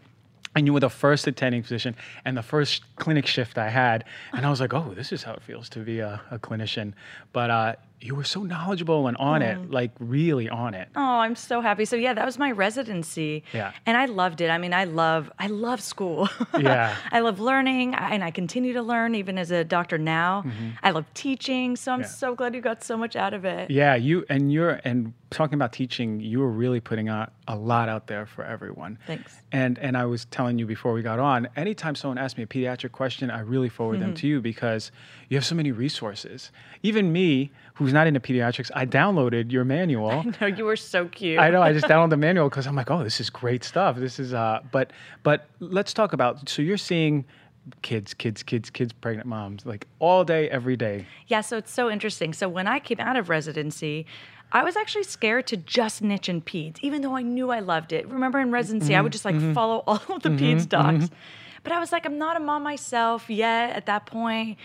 and you were the first attending physician and the first clinic shift I had. And I was like, oh, this is how it feels to be a, a clinician. But uh, you were so knowledgeable and on it, like really on it. Oh, I'm so happy. So yeah, that was my residency. Yeah. And I loved it. I mean, I love I love school. [laughs] Yeah. I love learning and I continue to learn even as a doctor now. Mm-hmm. I love teaching. So I'm Yeah. so glad you got so much out of it. Yeah, you and you're and talking about teaching, you were really putting out a lot out there for everyone. Thanks. And and I was telling you before we got on, anytime someone asks me a pediatric question, I really forward them to you because you have so many resources. Even me, who's not into pediatrics, I downloaded your manual. [laughs] No, you were so cute. I know. I just downloaded the manual because I'm like, oh, this is great stuff. This is uh, but but let's talk about. So you're seeing kids, kids, kids, kids, pregnant moms, like all day, every day. Yeah, so it's so interesting. So when I came out of residency, I was actually scared to just niche in peds, even though I knew I loved it. Remember in residency, I would mm-hmm, just like mm-hmm. follow all of the mm-hmm, peds docs. But I was like, I'm not a mom myself yet at that point.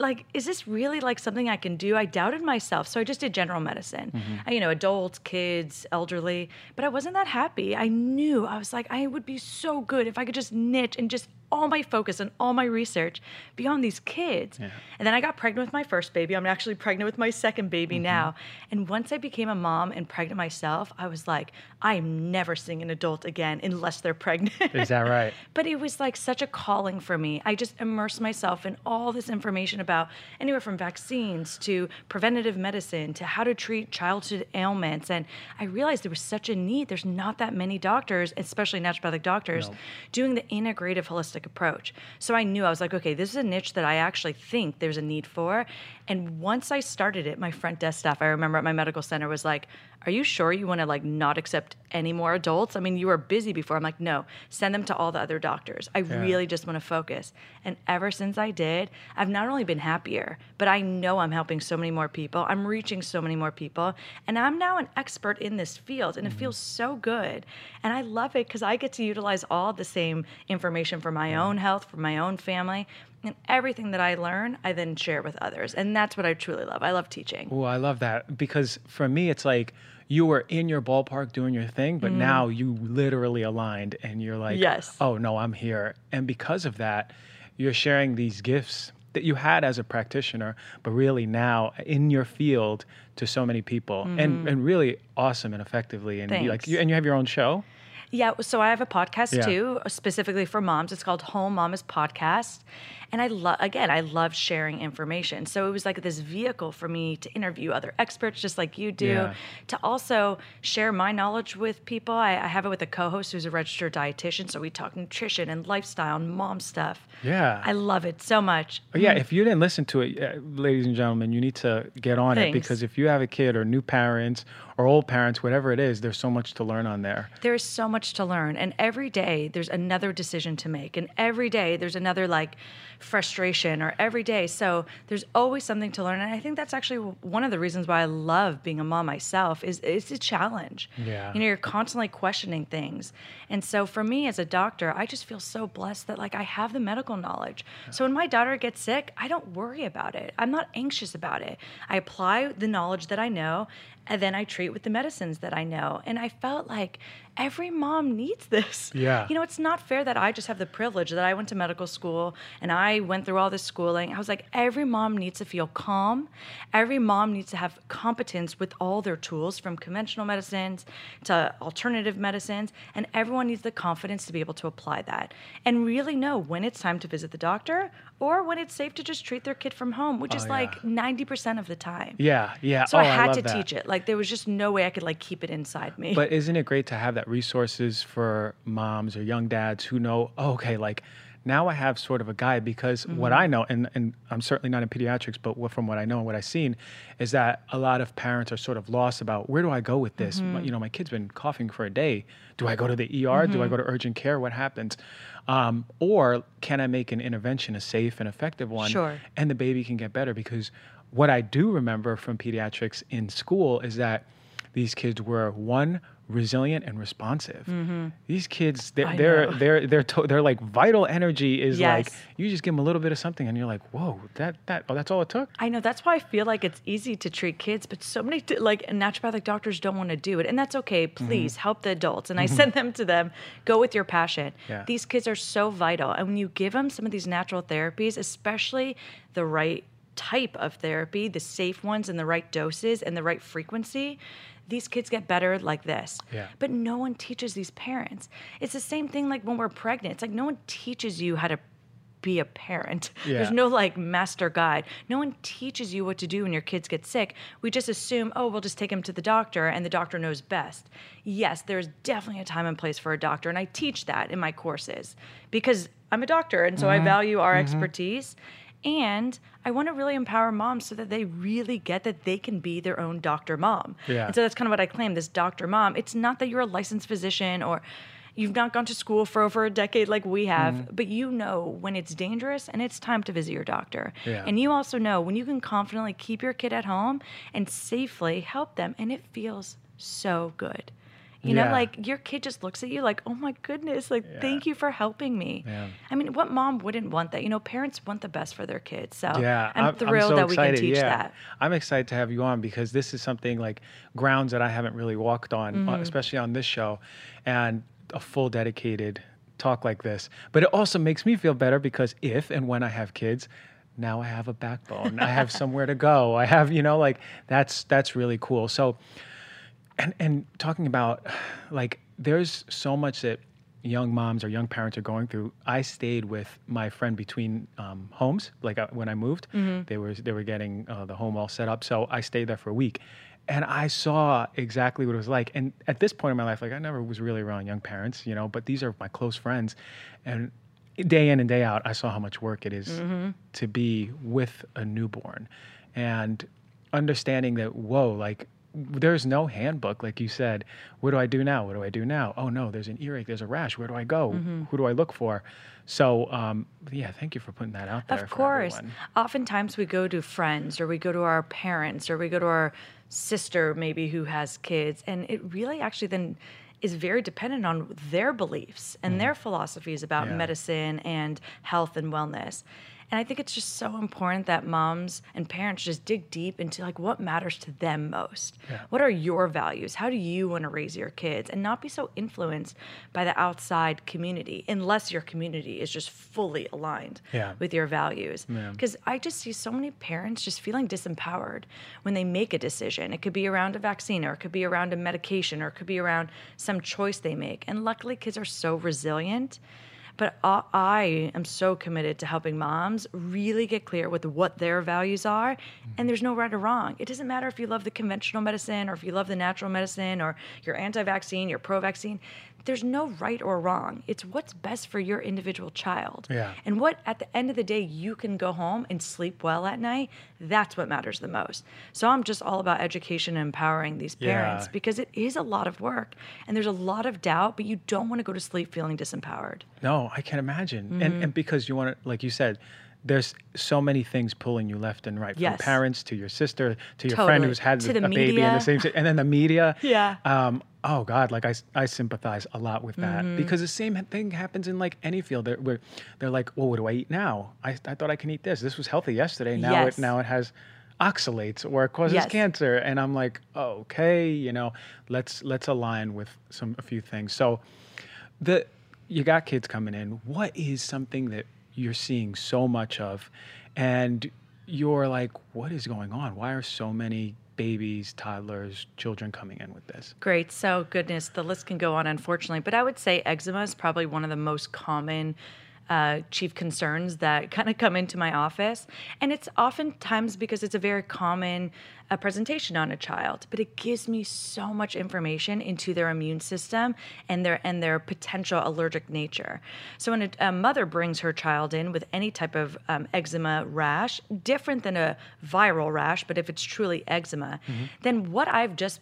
Like, is this really like something I can do? I doubted myself. So I just did general medicine, mm-hmm. I, you know, adults, kids, elderly. But I wasn't that happy. I knew, I was like, I would be so good if I could just niche and just all my focus and all my research be on these kids. And then I got pregnant with my first baby. I'm actually pregnant with my second baby mm-hmm. now. And once I became a mom and pregnant myself, I was like, I am never seeing an adult again unless they're pregnant. Is that right? [laughs] But it was like such a calling for me. I just immersed myself in all this information about anywhere from vaccines to preventative medicine to how to treat childhood ailments. And I realized there was such a need. There's not that many doctors, especially naturopathic doctors, No. doing the integrative holistic approach. So I knew I was like, okay, this is a niche that I actually think there's a need for. And once I started it, my front desk staff, I remember at my medical center was like, are you sure you want to like not accept any more adults? I mean, you were busy before. I'm like, no, send them to all the other doctors. I really just want to focus. And ever since I did, I've not only been happier, but I know I'm helping so many more people. I'm reaching so many more people. And I'm now an expert in this field. And it mm-hmm. feels so good. And I love it because I get to utilize all the same information for my own health, for my own family. And everything that I learn, I then share with others. And that's what I truly love. I love teaching. Oh, I love that because for me, it's like you were in your ballpark doing your thing, but now you literally aligned and you're like, Mm-hmm. Yes. oh no, I'm here. And because of that, you're sharing these gifts that you had as a practitioner, but really now in your field to so many people and, and really awesome and effectively. And you, like, Mm-hmm. You, and you have your own show. Yeah, so I have a podcast Yeah. too, specifically for moms. It's called Whole Mamas Podcast. And I love, again, I love sharing information. So it was like this vehicle for me to interview other experts, just like you do, Yeah. to also share my knowledge with people. I, I have it with a co host who's a registered dietitian. So we talk nutrition and lifestyle and mom stuff. Yeah. I love it so much. But yeah, if you didn't listen to it, uh, ladies and gentlemen, you need to get on it because if you have a kid or new parents or old parents, whatever it is, there's so much to learn on there. There is so much to learn, and every day there's another decision to make, and every day there's another like frustration, or every day. So there's always something to learn, and I think that's actually one of the reasons why I love being a mom myself. Is it's a challenge. Yeah. You know, you're constantly questioning things, and so for me as a doctor, I just feel so blessed that like I have the medical knowledge. So when my daughter gets sick, I don't worry about it. I'm not anxious about it. I apply the knowledge that I know, and then I treat with the medicines that I know. And I felt like every mom needs this. Yeah. You know, it's not fair that I just have the privilege that I went to medical school and I went through all this schooling. I was like, every mom needs to feel calm. Every mom needs to have competence with all their tools from conventional medicines to alternative medicines. And everyone needs the confidence to be able to apply that and really know when it's time to visit the doctor or when it's safe to just treat their kid from home, which Oh, is yeah. like 90% of the time. Yeah, yeah. So oh, I had love to that. teach it. Like there was just no way I could like keep it inside me. But isn't it great to have that resources for moms or young dads who know, oh, okay, like now I have sort of a guide because what Mm-hmm. I know, and, and I'm certainly not in pediatrics, but from what I know and what I've seen, is that a lot of parents are sort of lost about where do I go with this? Mm-hmm. My- you know, my kid's been coughing for a day. Do I go to the ER? Do I Mm-hmm. go to urgent care? What happens? Um, or can I make an intervention a safe and effective one? Sure. and the baby can get better because what I do remember from pediatrics in school is that these kids were one resilient and responsive. These kids, they're Mm-hmm. They're they're they're, to, they're like vital energy is like you just give them a little bit of something and you're like, whoa, that that oh that's all it took. I know that's why I feel like it's easy to treat kids, but so many like naturopathic doctors don't want to do it, and that's okay. Mm-hmm. Please help the adults, and I send them to them. Go with your passion. Yeah. These kids are so vital, and when you give them some of these natural therapies, especially the right type of therapy, the safe ones, and the right doses and the right frequency. These kids get better like this. Yeah. But no one teaches these parents. It's the same thing like when we're pregnant. It's like no one teaches you how to be a parent. [laughs] There's no like master guide. No one teaches you what to do when your kids get sick. We just assume, oh, we'll just take them to the doctor and the doctor knows best. Yes, there's definitely a time and place for a doctor, and I teach that in my courses because I'm a doctor and so Mm-hmm. I value our expertise. And I want to really empower moms so that they really get that they can be their own doctor mom. Yeah. And so that's kind of what I claim this doctor mom. It's not that you're a licensed physician or You've not gone to school for over a decade like we have, Mm-hmm. but you know when it's dangerous and it's time to visit your doctor. Yeah. And you also know when you can confidently keep your kid at home and safely help them, and it feels so good. You know, like your kid just looks at you like, oh my goodness, like, Yeah. thank you for helping me. Yeah. I mean, what mom wouldn't want that? You know, parents want the best for their kids. So Yeah, I'm, thrilled so that we can excited, teach yeah. that. I'm excited to have you on because this is something like grounds that I haven't really walked on, uh, Mm-hmm. especially on this show, and a full dedicated talk like this. But it also makes me feel better because if and when I have kids, now I have a backbone. I have [laughs] somewhere to go. I have, you know, like that's that's really cool. So and and talking about like there's so much that young moms or young parents are going through. I stayed with my friend between um, homes like uh, when i moved. They were they were getting uh, the home all set up so i stayed there for a week. And i saw exactly what it was like. And at this point in my life like i never was really around young parents you know but these are my close friends. And day in and day out i saw how much work it is to be with a newborn. And understanding that whoa like there's no handbook like you said what do i do now what do i do now oh no there's an earache there's a rash where do i go Mm-hmm. who do i look for so um, yeah thank you for putting that out there Of course. everyone. Oftentimes we go to friends or we go to our parents or we go to our sister maybe who has kids and it really actually then is very dependent on their beliefs and their philosophies about. Yeah. medicine and health and wellness. And I think it's just so important that moms and parents just dig deep into like what matters to them most. Yeah. What are your values? How do you want to raise your kids? And not be so influenced by the outside community unless your community is just fully aligned Yeah. with your values. Yeah. Because I just see so many parents just feeling disempowered when they make a decision. It could be around a vaccine, or it could be around a medication, or it could be around some choice they make. And luckily, kids are so resilient. But I- am so committed to helping moms really get clear with what their values are. And there's no right or wrong. It doesn't matter if you love the conventional medicine or if you love the natural medicine or you're anti vaccine, you're pro vaccine. There's no right or wrong. It's what's best for your individual child. Yeah. And what at the end of the day you can go home and sleep well at night, that's what matters the most. So I'm just all about education and empowering these parents Yeah. because it is a lot of work and there's a lot of doubt, but you don't want to go to sleep feeling disempowered. no i can't imagine Mm-hmm. and, and because you want to like you said there's so many things pulling you left and right Yes. from parents to your sister to your friend who's had a the baby in the same and then the media [laughs] Yeah. um, oh god like i, I sympathize a lot with that Mm-hmm. because the same thing happens in like any field they're, where they're like well what do i eat now I, I thought i can eat this this was healthy yesterday now Yes. it now it has oxalates or it causes Yes. cancer and i'm like okay you know let's let's align with some a few things so the you got kids coming in what is something that you're seeing so much of and you're like what is going on why are so many babies toddlers children coming in with this Great. So, goodness, the list can go on, unfortunately. But I would say eczema is probably one of the most common uh, chief concerns that kind of come into my office. And it's oftentimes because it's a very common uh, presentation on a child, but it gives me so much information into their immune system and their and their potential allergic nature. So when a, a mother brings her child in with any type of um, eczema rash, different than a viral rash, but if it's truly eczema, then what I've just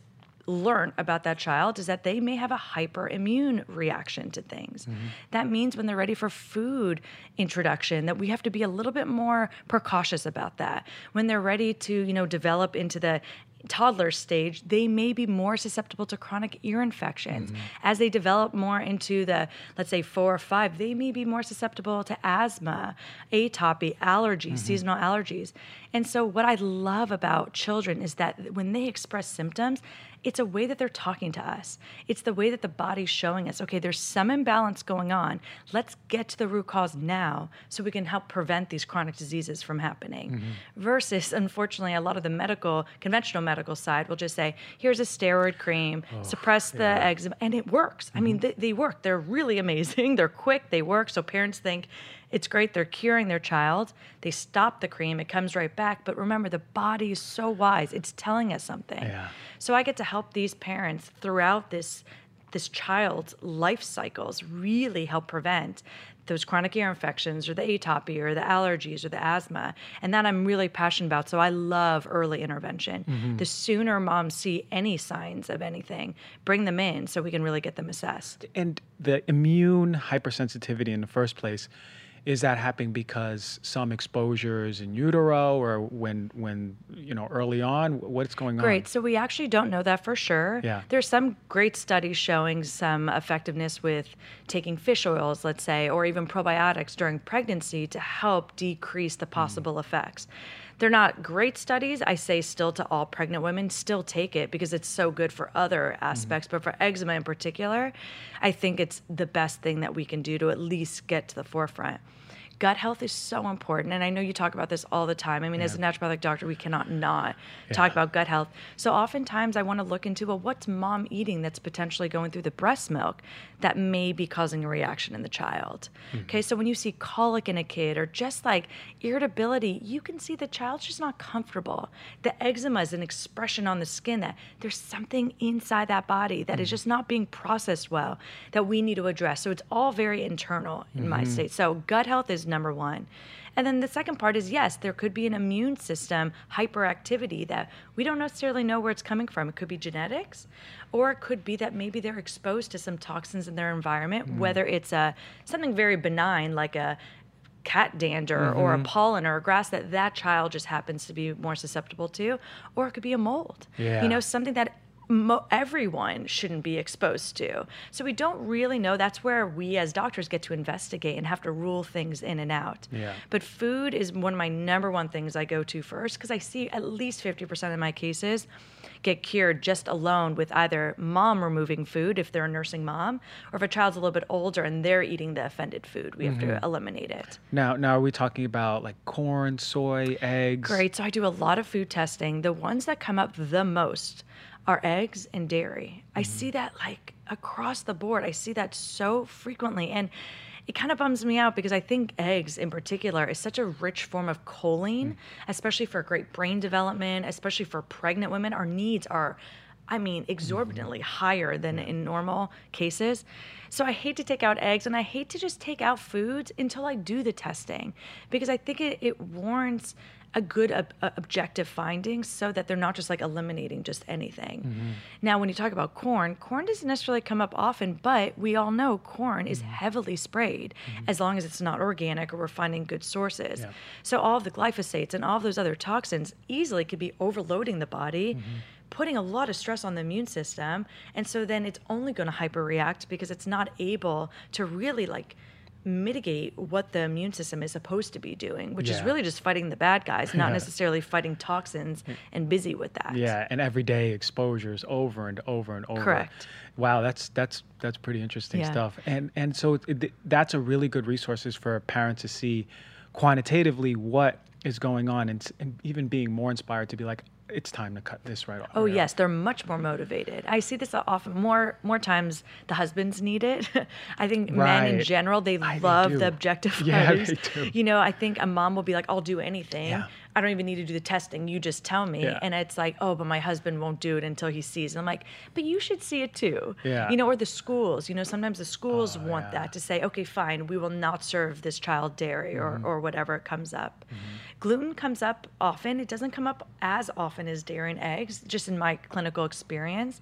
learn about that child is that they may have a hyperimmune reaction to things. Mm-hmm. That means when they're ready for food introduction that we have to be a little bit more precautious about that. When they're ready to, you know, develop into the toddler stage, they may be more susceptible to chronic ear infections. Mm-hmm. As they develop more into the, let's say, four or five, they may be more susceptible to asthma, atopy, allergies, mm-hmm. seasonal allergies. And so, what I love about children is that when they express symptoms, it's a way that they're talking to us. It's the way that the body's showing us, okay, there's some imbalance going on. Let's get to the root cause now so we can help prevent these chronic diseases from happening. Mm-hmm. Versus, unfortunately, a lot of the medical, conventional medical side will just say, here's a steroid cream, oh, suppress the eczema, and it works. I mean, mm-hmm. they, they work. They're really amazing. [laughs] They're quick, they work. So parents think, it's great they're curing their child. They stop the cream, it comes right back. But remember, the body is so wise, it's telling us something. Yeah. So I get to help these parents throughout this this child's life cycles really help prevent those chronic ear infections or the atopy or the allergies or the asthma. And that I'm really passionate about. So I love early intervention. Mm-hmm. The sooner moms see any signs of anything, bring them in so we can really get them assessed. And the immune hypersensitivity in the first place is that happening because some exposures in utero or when when you know early on what's going great. on great so we actually don't know that for sure yeah there's some great studies showing some effectiveness with taking fish oils let's say or even probiotics during pregnancy to help decrease the possible mm. effects they're not great studies. I say still to all pregnant women, still take it because it's so good for other aspects. Mm-hmm. But for eczema in particular, I think it's the best thing that we can do to at least get to the forefront gut health is so important. And I know you talk about this all the time. I mean, yeah. as a naturopathic doctor, we cannot not yeah. talk about gut health. So oftentimes I want to look into, well, what's mom eating that's potentially going through the breast milk that may be causing a reaction in the child? Mm-hmm. Okay, so when you see colic in a kid or just like irritability, you can see the child's just not comfortable. The eczema is an expression on the skin that there's something inside that body that mm-hmm. is just not being processed well that we need to address. So it's all very internal in mm-hmm. my state. So gut health is number one. And then the second part is yes, there could be an immune system hyperactivity that we don't necessarily know where it's coming from. It could be genetics, or it could be that maybe they're exposed to some toxins in their environment, mm. whether it's a something very benign like a cat dander mm-hmm. or a mm-hmm. pollen or a grass that that child just happens to be more susceptible to or it could be a mold yeah. you know something that mo- everyone shouldn't be exposed to. So we don't really know. That's where we as doctors get to investigate and have to rule things in and out. Yeah. But food is one of my number one things I go to first because I see at least 50% of my cases get cured just alone with either mom removing food if they're a nursing mom or if a child's a little bit older and they're eating the offended food we have mm-hmm. to eliminate it now now are we talking about like corn soy eggs great so i do a lot of food testing the ones that come up the most are eggs and dairy. Mm-hmm. I see that like across the board. I see that so frequently. And it kind of bums me out because I think eggs in particular is such a rich form of choline, mm. especially for great brain development, especially for pregnant women. Our needs are, I mean, exorbitantly mm-hmm. higher than in normal cases. So I hate to take out eggs and I hate to just take out foods until I do the testing because I think it, it warrants a good ob- objective finding so that they're not just like eliminating just anything. Mm-hmm. Now, when you talk about corn, corn doesn't necessarily come up often, but we all know corn mm-hmm. is heavily sprayed mm-hmm. as long as it's not organic or we're finding good sources. Yeah. So, all of the glyphosates and all of those other toxins easily could be overloading the body mm-hmm. putting a lot of stress on the immune system and so then it's only going to hyperreact because it's not able to really like mitigate what the immune system is supposed to be doing, which yeah. is really just fighting the bad guys, not [laughs] necessarily fighting toxins mm. and busy with that. Yeah, and everyday exposures over and over and over. Correct. Wow, that's that's that's pretty interesting yeah. stuff. And and so it, that's a really good resources for parents to see quantitatively what is going on and, and even being more inspired to be like it's time to cut this right off. Oh right yes, off. they're much more motivated. I see this often more more times the husbands need it. [laughs] I think right. men in general they I, love they the objective yeah, They do. You know, I think a mom will be like, I'll do anything. Yeah. I don't even need to do the testing. You just tell me. Yeah. And it's like, oh, but my husband won't do it until he sees. And I'm like, but you should see it too. Yeah. You know, or the schools. You know, sometimes the schools oh, want yeah. that to say, okay, fine, we will not serve this child dairy mm-hmm. or, or whatever comes up. Mm-hmm. Gluten comes up often. It doesn't come up as often as dairy and eggs, just in my clinical experience.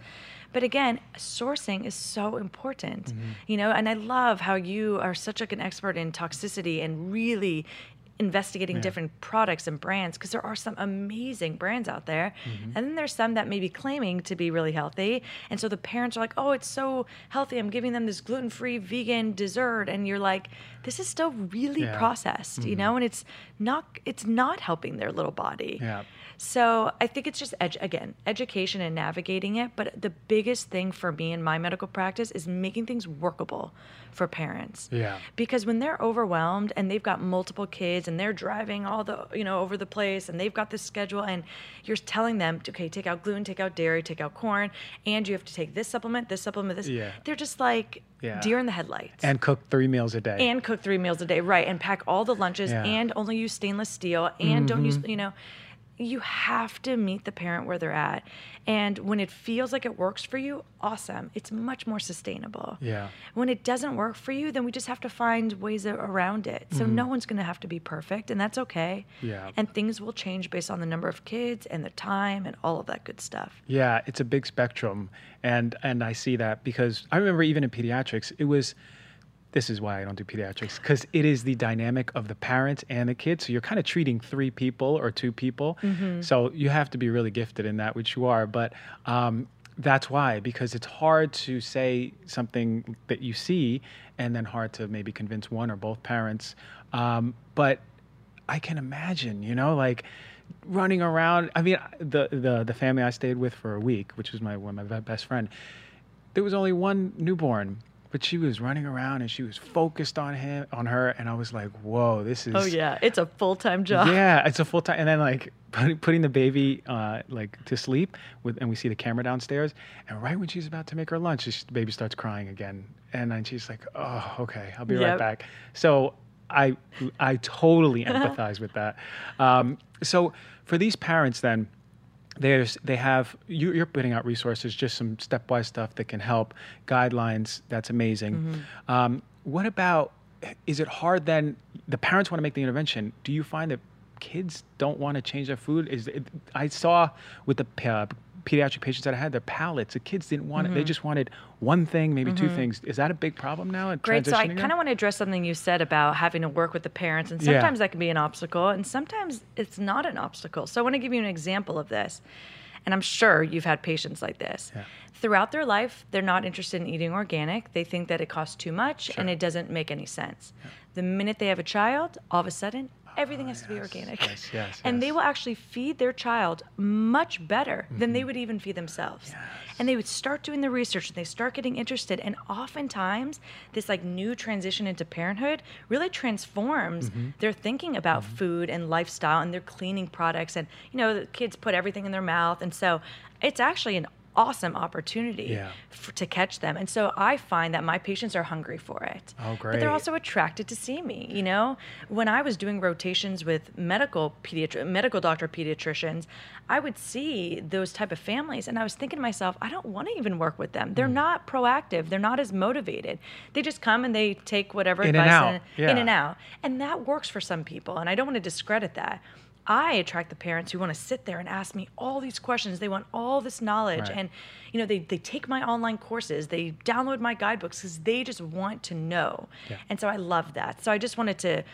But again, sourcing is so important, mm-hmm. you know, and I love how you are such like an expert in toxicity and really investigating yeah. different products and brands because there are some amazing brands out there mm-hmm. and then there's some that may be claiming to be really healthy and so the parents are like oh it's so healthy i'm giving them this gluten-free vegan dessert and you're like this is still really yeah. processed mm-hmm. you know and it's not it's not helping their little body yeah so I think it's just edu- again education and navigating it. But the biggest thing for me in my medical practice is making things workable for parents. Yeah. Because when they're overwhelmed and they've got multiple kids and they're driving all the you know over the place and they've got this schedule and you're telling them okay take out gluten, take out dairy, take out corn, and you have to take this supplement, this supplement, this. Yeah. They're just like yeah. deer in the headlights. And cook three meals a day. And cook three meals a day, right? And pack all the lunches yeah. and only use stainless steel and mm-hmm. don't use you know you have to meet the parent where they're at. And when it feels like it works for you, awesome. It's much more sustainable. Yeah. When it doesn't work for you, then we just have to find ways around it. So no one's going to have to be perfect, and that's okay. Mm-hmm. Yeah. And things will change based on the number of kids and the time and all of that good stuff. Yeah, it's a big spectrum, and and I see that because I remember even in pediatrics, it was. This is why I don't do pediatrics because it is the dynamic of the parents and the kids. So you're kind of treating three people or two people. So you have to be really gifted in that, which you are. But um, that's why because it's hard to say something that you see, and then hard to maybe convince one or both parents. Um, but I can imagine, you know, like running around. I mean, the the the family I stayed with for a week, which was my one my best friend. There was only one newborn, but she was running around and she was focused on him, on her, and I was like, "Whoa, this is." Oh, yeah. It's a full time job. Yeah, it's a [laughs] full time, and then like put- putting the baby uh, like to sleep with, and we see the camera downstairs, and right when she's about to make her lunch, she, the baby starts crying again, and then she's like, "Oh, okay, I'll be right back." So I I totally [laughs] empathize with that. Um, so for these parents, then there's they have you, you're putting out resources, just some stepwise stuff that can help, guidelines. That's amazing. Mm-hmm. Um, what about? Is it hard then? The parents want to make the intervention. Do you find that kids don't want to change their food? Is it, I saw with the uh, pediatric patients that I had, their palates. The kids didn't want it. They just wanted one thing, maybe two things. Is that a big problem now? in Mm-hmm. Great. So I kind of want to address something you said about having to work with the parents, and Yeah. sometimes that can be an obstacle, and sometimes it's not an obstacle. So I want to give you an example of this, and I'm sure you've had patients like this. Yeah. Throughout their life, they're not interested in eating organic. They think that it costs too much and it doesn't make any sense. The minute they have a child, all of a sudden, everything has to be yes, organic. yes, yes, [laughs] and they will actually feed their child much better than Mm-hmm. they would even feed themselves. And they would start doing the research and they start getting interested. And oftentimes, this like new transition into parenthood really transforms Mm-hmm. their thinking about food and lifestyle and their cleaning products. And, you know, the kids put everything in their mouth. And so it's actually an awesome opportunity Yeah. to catch them. And so I find that my patients are hungry for it. Oh, great. But they're also attracted to see me. You know, when I was doing rotations with medical pediatri- medical doctor pediatricians, I would see those type of families, and I was thinking to myself, I don't want to even work with them. Mm. They're not proactive. They're not as motivated. They just come and they take whatever In and advice out. in Yeah. and out, and that works for some people. And I don't want to discredit that. I attract the parents who want to sit there and ask me all these questions. They want all this knowledge. Right. And, you know, they, they take my online courses, they download my guidebooks because they just want to know. Yeah. And so I love that. So I just wanted to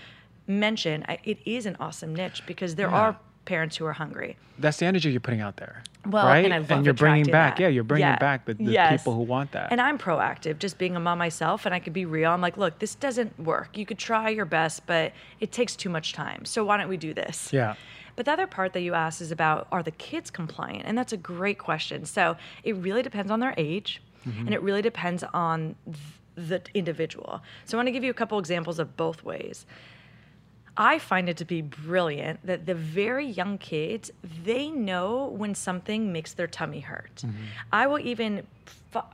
mention I, it is an awesome niche because there Yeah. are parents who are hungry. That's the energy you're putting out there. Well, right? and love you're bringing back, that. yeah, you're bringing Yeah. back the, the Yes. people who want that. And I'm proactive, just being a mom myself, and I could be real. I'm like, look, this doesn't work. You could try your best, but it takes too much time. So why don't we do this? yeah. But the other part that you asked is about are the kids compliant? And that's a great question. So it really depends on their age Mm-hmm. and it really depends on th- the individual. So I want to give you a couple examples of both ways. I find it to be brilliant that the very young kids, they know when something makes their tummy hurt. Mm-hmm. I will even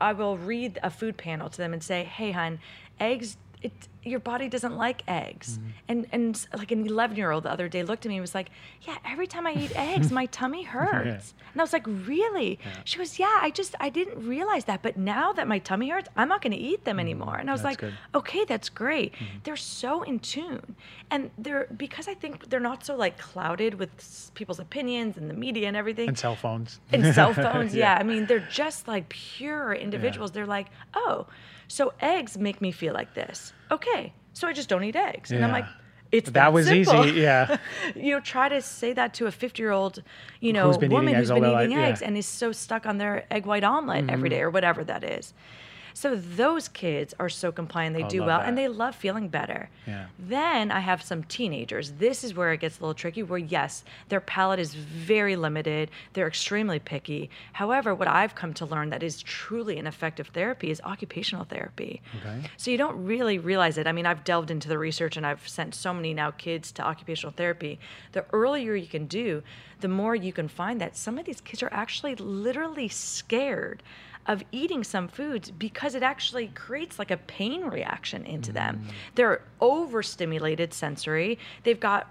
I will read a food panel to them and say, "Hey, hon, eggs it, your body doesn't like eggs. Mm-hmm. And and like an 11 year old the other day looked at me and was like, yeah, every time I eat eggs, my tummy [laughs] hurts. And I was like, really? She goes, yeah, I just I didn't realize that, but now that my tummy hurts, I'm not going to eat them mm-hmm. anymore. And I was that's like, good. okay, that's great. Mm-hmm. They're so in tune, and they're because I think they're not so like clouded with people's opinions and the media and everything And cell phones. and cell [laughs] phones. yeah. I mean, they're just like pure individuals. They're like, oh, so eggs make me feel like this. Okay, so I just don't eat eggs. And I'm like, it's That that, was simple. easy, yeah. [laughs] you know, try to say that to a 50 year old, you know, woman Who's been eating eggs who's all been their life, eating yeah. Mm-hmm. eggs and is so stuck on their egg white omelet every day or whatever that is. So those kids are so compliant, they do well, that. and they love feeling better. Yeah. Then I have some teenagers. This is where it gets a little tricky, where yes, their palate is very limited, they're extremely picky. However, what I've come to learn that is truly an effective therapy is occupational therapy. Okay. So you don't really realize it. I mean, I've delved into the research and I've sent so many now kids to occupational therapy. The earlier you can do, the more you can find that some of these kids are actually literally scared of eating some foods because it actually creates like a pain reaction into them. Mm. They're overstimulated sensory. They've got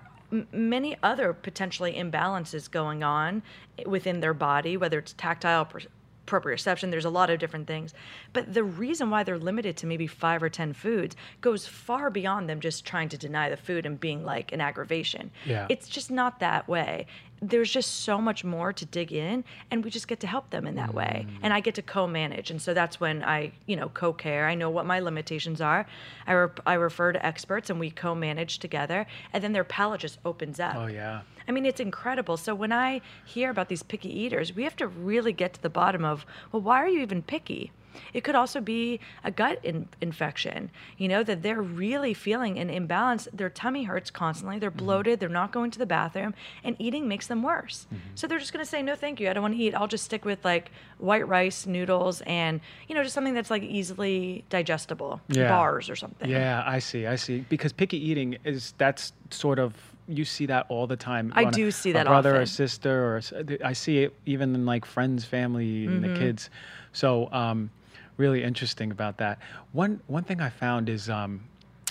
many other potentially imbalances going on within their body, whether it's tactile, per- proprioception. There's a lot of different things. But the reason why they're limited to maybe five or 10 foods goes far beyond them just trying to deny the food and being like an aggravation. Yeah. It's just not that way. There's just so much more to dig in, and we just get to help them in that way. Mm. And I get to co-manage, and so that's when I, you know, co-care. I know what my limitations are. I, re- I refer to experts, and we co-manage together, and then their palate just opens up. Oh yeah. I mean, it's incredible. So when I hear about these picky eaters, we have to really get to the bottom of, well, why are you even picky? It could also be a gut in- infection, you know, that they're really feeling an imbalance. Their tummy hurts constantly, they're mm-hmm. bloated, they're not going to the bathroom, and eating makes them worse. Mm-hmm. So they're just going to say, no, thank you, I don't want to eat. I'll just stick with like white rice, noodles, and, you know, just something that's like easily digestible, Yeah. bars or something. Yeah, I see. I see. Because picky eating is that's sort of you see that all the time. I on a- do see a that brother or sister, or I see it even in like friends, family, and Mm-hmm. the kids. So, um, really interesting about that. One one thing I found is um,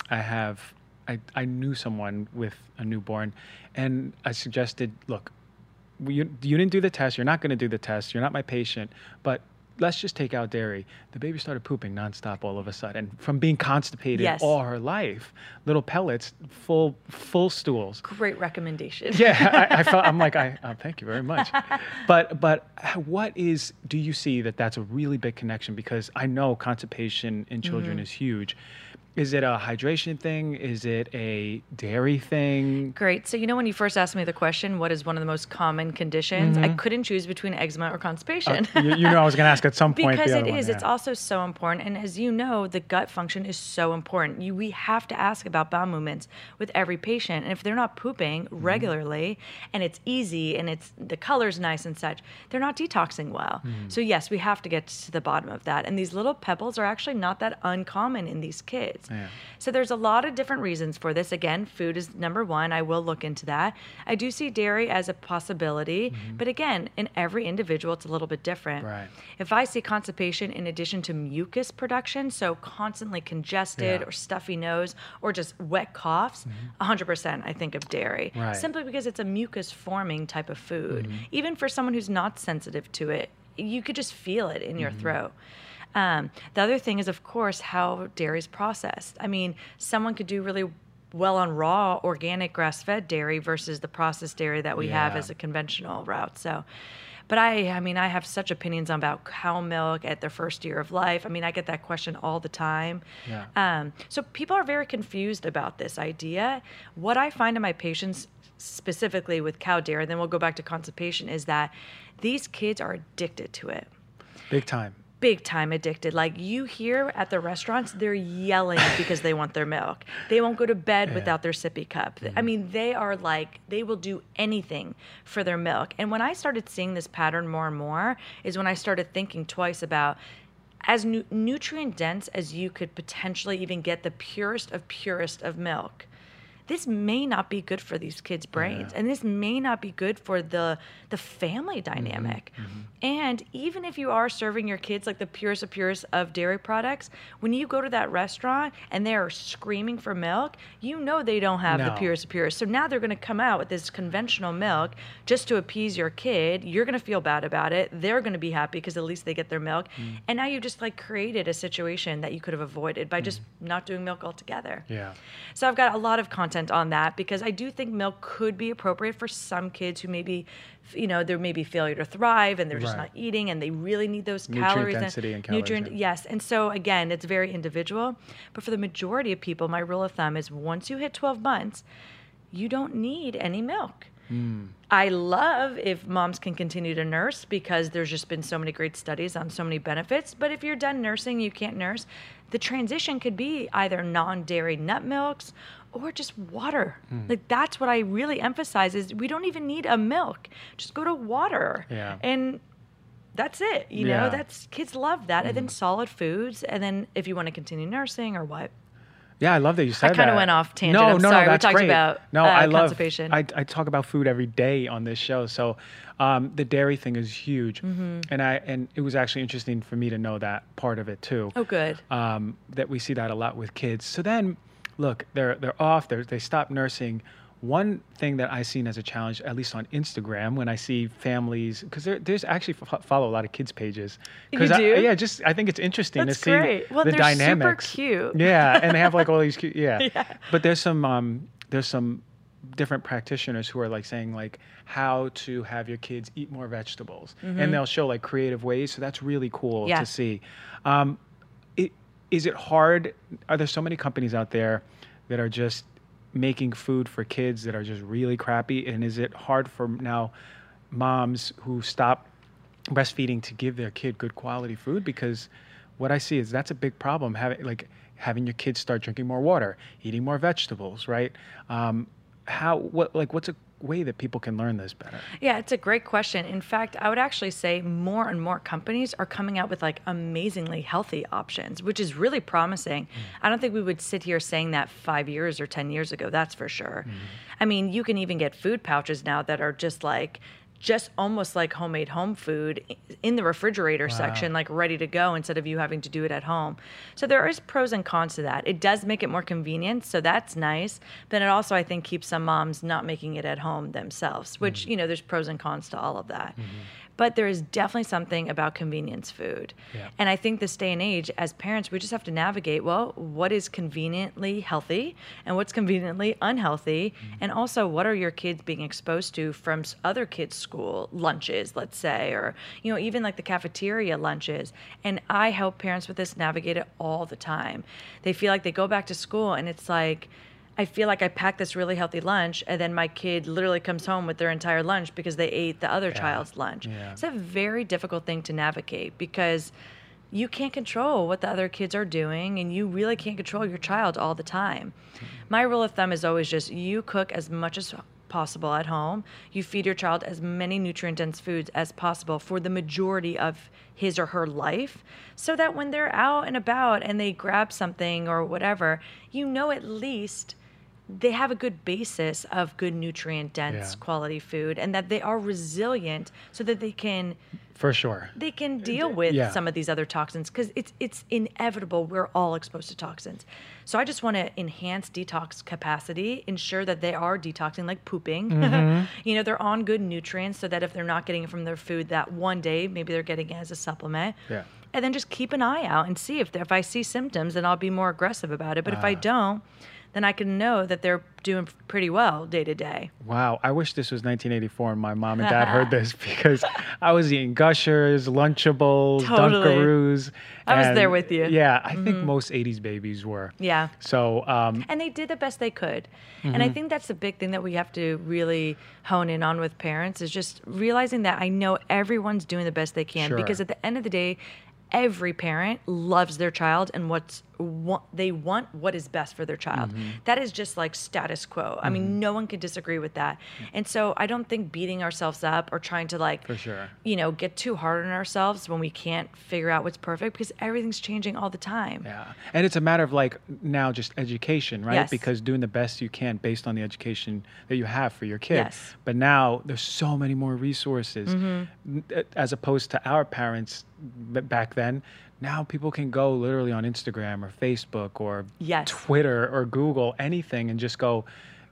I have I I knew someone with a newborn, and I suggested, look, you, you didn't do the test. You're not going to do the test. You're not my patient. But let's just take out dairy. The baby started pooping nonstop all of a sudden from being constipated Yes. all her life. Little pellets, full full stools. Great recommendation. Yeah, I, I felt. I'm [laughs] like, I uh, thank you very much. But but what is? Do you see that that's a really big connection? Because I know constipation in children Mm-hmm. is huge. Is it a hydration thing? Is it a dairy thing? Great. So, you know, when you first asked me the question, what is one of the most common conditions? I Mm-hmm. couldn't choose between eczema or constipation. Uh, you, you know, I was going to ask at some [laughs] point. because it other one, is. It's also so important. And as you know, the gut function is so important. You, we have to ask about bowel movements with every patient. And if they're not pooping Mm-hmm. regularly and it's easy and it's the color's nice and such, they're not detoxing well. Mm. So, yes, we have to get to the bottom of that. And these little pebbles are actually not that uncommon in these kids. Yeah. So there's a lot of different reasons for this. Again, food is number one. I will look into that. I do see dairy as a possibility, but again, in every individual, it's a little bit different. Mm-hmm. Right. If I see constipation in addition to mucus production, so constantly congested Yeah. Mm-hmm. or stuffy nose or just wet coughs, 100% I think of dairy. Right. Simply because it's a mucus forming type of food. Mm-hmm. Even for someone who's not sensitive to it, you could just feel it in your Mm-hmm. throat. Um, the other thing is, of course, how dairy is processed. I mean, someone could do really well on raw, organic, grass fed dairy versus the processed dairy that we have as a conventional route. So, but I, I mean, I have such opinions about cow milk at their first year of life. I mean, I get that question all the time. Yeah. Um, so people are very confused about this idea. What I find in my patients, specifically with cow dairy, and then we'll go back to constipation, is that these kids are addicted to it Big time. Big time addicted. Like you hear at the restaurants, they're yelling [laughs] because they want their milk. They won't go to bed without their sippy cup. I mm-hmm. mean, they are like, they will do anything for their milk. And when I started seeing this pattern more and more, is when I started thinking twice about as nu- nutrient dense as you could potentially even get the purest of purest of milk this may not be good for these kids' brains, and this may not be good for the the family mm-hmm. dynamic. Mm-hmm. And even if you are serving your kids like the purest of purest of dairy products, when you go to that restaurant and they are screaming for milk, you know they don't have the purest of purest. So now they're going to come out with this conventional milk just to appease your kid. You're going to feel bad about it. They're going to be happy because at least they get their milk. Mm. And now you've just like created a situation that you could have avoided by just mm. not doing milk altogether. Yeah. So I've got a lot of content on that because I do think milk could be appropriate for some kids who maybe, you know, there may be failure to thrive and they're just Right. not eating and they really need those Nutrient calories. density and calories, nutrient, yeah. yes. And so again, it's very individual. But for the majority of people, my rule of thumb is once you hit 12 months, you don't need any milk. Mm. I love if moms can continue to nurse because there's just been so many great studies on so many benefits. But if you're done nursing, you can't nurse, the transition could be either non dairy nut milks or just water. Hmm. Like that's what I really emphasize is we don't even need a milk. Just go to water. Yeah. And that's it. You Yeah. know, that's kids love that. And then solid foods. And then if you want to continue nursing or what. Yeah, I love that you said that. I kinda went off tangent. No, I'm no, sorry. no, We that's talked great. about, no, uh, I love. I, I talk about food every day on this show, so um, the dairy thing is huge, Mm-hmm. and I and it was actually interesting for me to know that part of it too. Oh, good. Um, that we see that a lot with kids. So then, look, they're they're off. They they stop nursing. one thing that I've seen as a challenge, at least on Instagram, when I see families, because there, there's actually f- follow a lot of kids pages. You I, do? yeah, just I think it's interesting That's to see great. Well, the they're super cute. Yeah, and they have like all [laughs] these cute. Yeah. Yeah. But there's some um, there's some different practitioners who are like saying like how to have your kids eat more vegetables, and they'll show like creative ways. So that's really cool Mm-hmm. Yeah. to see. Um, is it hard? Are there so many companies out there that are just making food for kids that are just really crappy? And is it hard for now moms who stop breastfeeding to give their kid good quality food? Because what I see is that's a big problem. Having like having your kids start drinking more water, eating more vegetables, right? Um, how what like what's a way that people can learn this better? Yeah, it's a great question. In fact, I would actually say more and more companies are coming out with like amazingly healthy options, which is really promising. Mm. I don't think we would sit here saying that five years or 10 years ago, that's for sure. Mm-hmm. I mean, you can even get food pouches now that are just like, just almost like homemade home food in the refrigerator section, like ready to go instead of you having to do it at home. So there is pros and cons to that. It does make it more convenient, so that's nice. Then it also, I think, keeps some moms not making it at home themselves, which, mm-hmm. you know, there's pros and cons to all of that. Mm-hmm. But there is definitely something about convenience food. Yeah. And I think this day and age, as parents, we just have to navigate well, what is conveniently healthy and what's conveniently unhealthy? Mm-hmm. And also, what are your kids being exposed to from other kids' school lunches, let's say, or, you know, even like the cafeteria lunches? And I help parents with this navigate it all the time. They feel like they go back to school and it's like, I feel like I packed this really healthy lunch, and then my kid literally comes home with their entire lunch because they ate the other child's lunch. Yeah. It's a very difficult thing to navigate because you can't control what the other kids are doing, and you really can't control your child all the time. Hmm. My rule of thumb is always just you cook as much as possible at home. You feed your child as many nutrient dense foods as possible for the majority of his or her life so that when they're out and about and they grab something or whatever, you know at least they have a good basis of good nutrient dense Yeah. quality food and that they are resilient so that they can For sure. they can deal with yeah. some of these other toxins because it's it's inevitable we're all exposed to toxins so i just want to enhance detox capacity ensure that they are detoxing like pooping [laughs] Mm-hmm. you know they're on good nutrients so that if they're not getting it from their food that one day maybe they're getting it as a supplement Yeah. and then just keep an eye out and see if if i see symptoms then i'll be more aggressive about it but if i don't then i can know that they're doing pretty well day to day Wow, I wish this was 1984 and my mom and dad heard this [laughs] because I was eating Gushers, Lunchables, Totally. Dunkaroos. I was there with you. Yeah, I think most 80s babies were. yeah So, um, and they did the best they could and Mm-hmm. i think that's the big thing that we have to really hone in on with parents is just realizing that i know everyone's doing the best they can Sure. because at the end of the day every parent loves their child and what's what they want what is best for their child Mm-hmm. That is just like status quo i mean no one can disagree with that and so i don't think beating ourselves up or trying to like For sure. you know get too hard on ourselves when we can't figure out what's perfect because everything's changing all the time yeah. And it's a matter of like now just education, right? Yes. Because doing the best you can based on the education that you have for your kid. Yes. But now there's so many more resources Mm-hmm. As opposed to our parents back then. Now people can go literally on Instagram or Facebook or Yes. Twitter or Google anything and just go,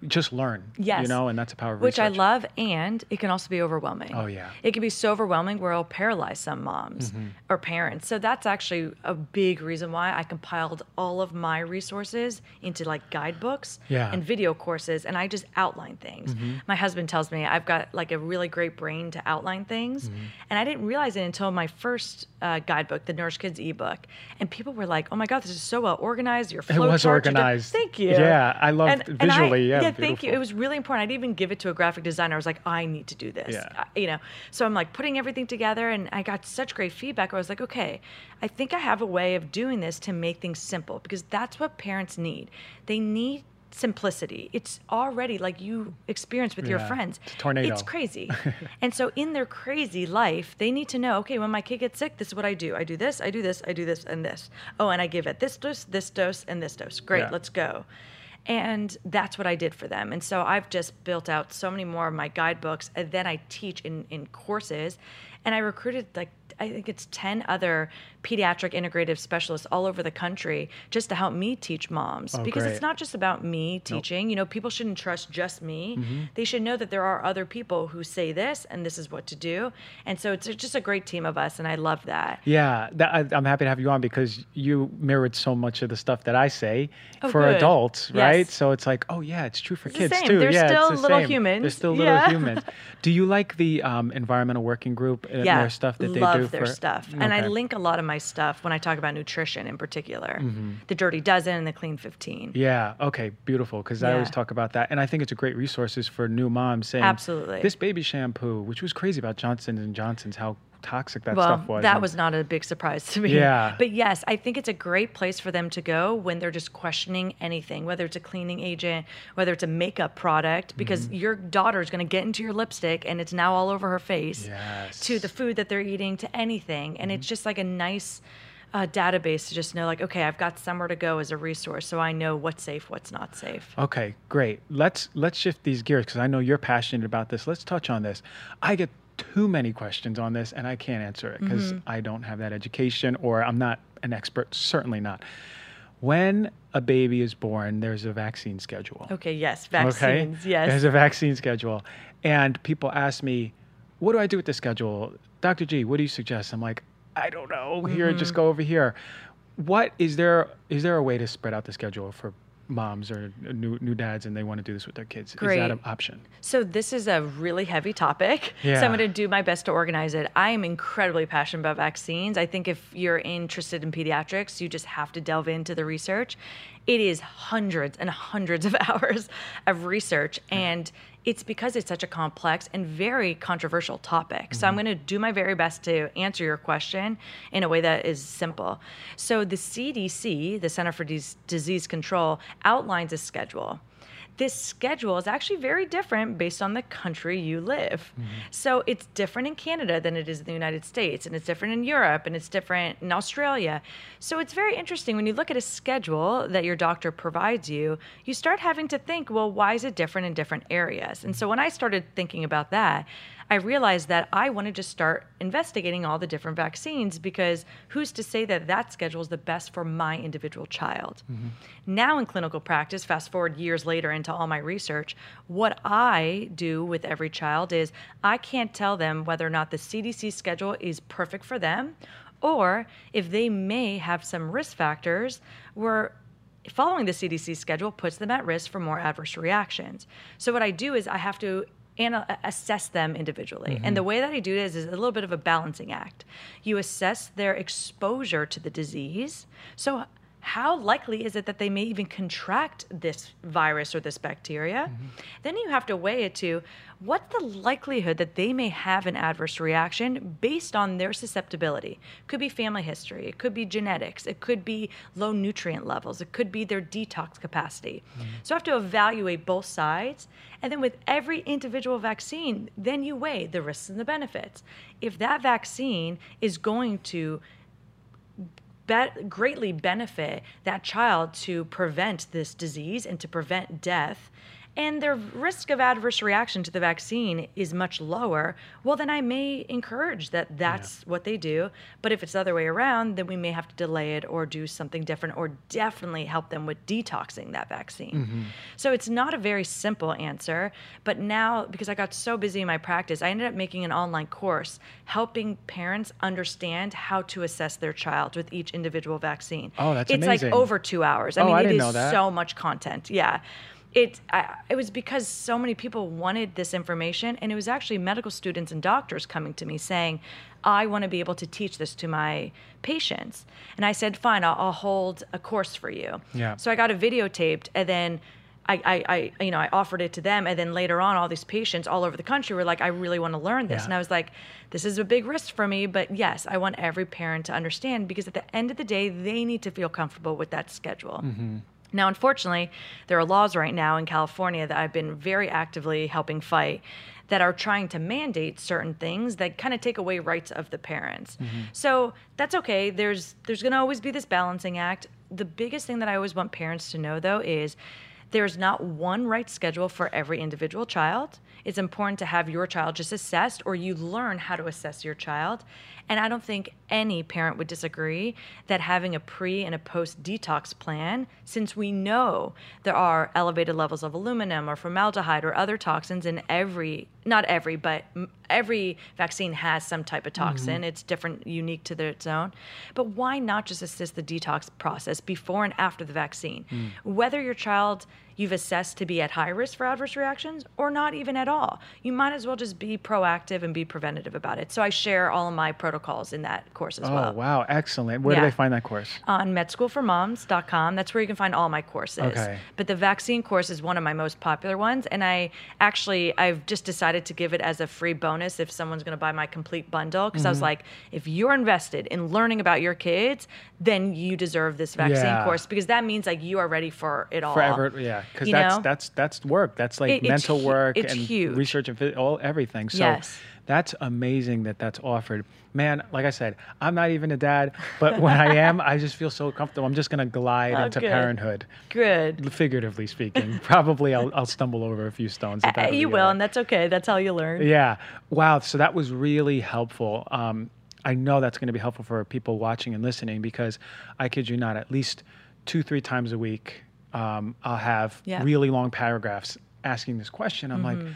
just learn. Yes. You know, and that's a power of which I love, and it can also be overwhelming. Oh, yeah. it can be so overwhelming where it'll paralyze some moms Mm-hmm. or parents. So that's actually a big reason why I compiled all of my resources into like guidebooks Yeah. and video courses, and I just outline things. Mm-hmm. My husband tells me I've got like a really great brain to outline things, Mm-hmm. and I didn't realize it until my first uh, guidebook, the Nourish Kids ebook, and people were like, "Oh my God, this is so well organized. Your It was organized. Thank you. Yeah, I loved And- and I- visually. yeah, yeah, thank you. It was really important. I didn't even give it to a graphic designer. I was like, I need to do this. Yeah. I- you know, so I'm like putting everything together, and I got such great feedback. I was like, okay, I think I have a way of doing this to make things simple because that's what parents need. They need simplicity. It's already like you experience with your friends. it's tornado. It's crazy. [laughs] and so in their crazy life, they need to know, okay, when my kid gets sick, this is what I do. I do this, I do this, I do this, and this. Oh, and I give it this dose, this dose, and this dose. Great, Yeah. let's go. And that's what I did for them. And so I've just built out so many more of my guidebooks. And then I teach in, in courses. And I recruited like I think it's 10 other pediatric integrative specialists all over the country just to help me teach moms Oh, because great. it's not just about me teaching. You know, people shouldn't trust just me. They should know that there are other people who say this and this is what to do. And so it's just a great team of us and I love that. Yeah, that, I, I'm happy to have you on because you mirrored so much of the stuff that I say Oh, for good. adults, right? So it's like, oh yeah, it's true for It's the kids same. too. They're yeah, still it's the little same. They're still little Yeah. humans. Do you like the um, environmental working group and [laughs] yeah, their stuff that they do? love their for stuff, and I link a lot of my stuff when I talk about nutrition in particular, the Dirty Dozen and the Clean Fifteen. Mm-hmm. Yeah. Okay. Beautiful. Because I always talk about that, and I think it's a great resources for new moms saying Absolutely. this baby shampoo, which was crazy about Johnson's and Johnson's, how toxic that well, stuff was. that and- was not a big surprise to me. Yeah. But yes, I think it's a great place for them to go when they're just questioning anything, whether it's a cleaning agent, whether it's a makeup product, because Mm-hmm. your daughter's going to get into your lipstick and it's now all over her face, Yes. to the food that they're eating, to anything. And Mm-hmm. it's just like a nice uh, database to just know, like, okay, I've got somewhere to go as a resource, so I know what's safe, what's not safe. Okay, great. Let's let's shift these gears because I know you're passionate about this. Let's touch on this. I get too many questions on this, and I can't answer it because Mm-hmm. I don't have that education, or I'm not an expert. Certainly not. When a baby is born, there's a vaccine schedule. Okay, yes, vaccines, Okay, yes. there's a vaccine schedule, and people ask me, "What do I do with the schedule, Dr. G? What do you suggest?" I'm like, "I don't know. Here, just Mm-hmm. go over here." What is there? Is there a way to spread out the schedule for moms or new new dads and they want to do this with their kids? Is Great. that an option? So this is a really heavy topic. Yeah. So I'm going to do my best to organize it. I am incredibly passionate about vaccines. I think if you're interested in pediatrics, you just have to delve into the research. It is hundreds and hundreds of [laughs] hours of research and it's because it's such a complex and very controversial topic. So I'm mm-hmm. going to do my very best to answer your question in a way that is simple. So the CDC, the Center for Disease Control, outlines a schedule this schedule is actually very different based on the country you live. Mm-hmm. So it's different in Canada than it is in the United States, and it's different in Europe, and it's different in Australia. So it's very interesting when you look at a schedule that your doctor provides you, you start having to think, well, why is it different in different areas? And so when I started thinking about that, I realized that I wanted to start investigating all the different vaccines because who's to say that that schedule is the best for my individual child? Mm-hmm. Now, in clinical practice, fast forward years later into all my research, what I do with every child is I can't tell them whether or not the CDC schedule is perfect for them or if they may have some risk factors where following the CDC schedule puts them at risk for more adverse reactions. So what I do is I have to ana- uh, assess them individually. And mm-hmm. the way that I do this is a little bit of a balancing act. You assess their exposure to the disease. So how likely is it that they may even contract this virus or this bacteria? Mm-hmm. Then you have to weigh it to what's the likelihood that they may have an adverse reaction based on their susceptibility? Could be family history, it could be genetics, it could be low nutrient levels, it could be their detox capacity. Mm-hmm. So I have to evaluate both sides. And then with every individual vaccine, then you weigh the risks and the benefits. If that vaccine is going to be- greatly benefit that child to prevent this disease and to prevent death, and their risk of adverse reaction to the vaccine is much lower, well, then I may encourage that that's what they do. But if it's the other way around, then we may have to delay it or do something different or definitely help them with detoxing that vaccine. Mm-hmm. So it's not a very simple answer. But now, because I got so busy in my practice, I ended up making an online course helping parents understand how to assess their child with each individual vaccine. Oh, that's it's amazing. like over two hours. I Oh, mean, I it is so much content. Yeah. It, I, it was because so many people wanted this information, and it was actually medical students and doctors coming to me saying, I want to be able to teach this to my patients. And I said, Fine, I'll, I'll hold a course for you. Yeah. So I got it videotaped, and then I, I, I, you know, I offered it to them, and then later on, all these patients all over the country were like, "I really want to learn this," Yeah. and I was like, "This is a big risk for me, but yes, I want every parent to understand because at the end of the day, they need to feel comfortable with that schedule." Mm-hmm. Now, unfortunately, there are laws right now in California that I've been very actively helping fight that are trying to mandate certain things that kind of take away rights of the parents. Mm-hmm. So that's okay. There's there's going to always be this balancing act. The biggest thing that I always want parents to know though is There's not one right schedule for every individual child. It's important to have your child just assessed or you learn how to assess your child. And I don't think any parent would disagree that having a pre and a post detox plan, since we know there are elevated levels of aluminum or formaldehyde or other toxins in every, not every, but every vaccine has some type of toxin. Mm-hmm. It's different, unique to their, its own. But why not just assist the detox process before and after the vaccine? Mm. Whether your child you've assessed to be at high risk for adverse reactions or not even at all. You might as well just be proactive and be preventative about it. So I share all of my protocols in that course as oh, well. Oh, wow. Excellent. Where yeah. do they find that course? On medschoolformoms.com. That's where you can find all my courses. Okay. But the vaccine course is one of my most popular ones. And I actually, I've just decided to give it as a free bonus if someone's going to buy my complete bundle. Because mm-hmm. I was mm-hmm. like, if you're invested in learning about your kids, then you deserve this vaccine yeah. course because that means like you are ready for it all. Forever. Yeah. Because that's, know? that's, that's work. That's like it, mental it's, work it's and huge. research and all everything. So yes that's amazing that that's offered. Man, like I said, I'm not even a dad, but when I am, I just feel so comfortable. I'm just going to glide oh, into good. parenthood. Good. Figuratively speaking. [laughs] Probably I'll, I'll stumble over a few stones. Uh, you will, and that's okay. That's how you learn. Yeah. Wow. So that was really helpful. Um, I know that's going to be helpful for people watching and listening because I kid you not, at least two, three times a week, um, I'll have yeah. really long paragraphs asking this question. I'm mm-hmm. like,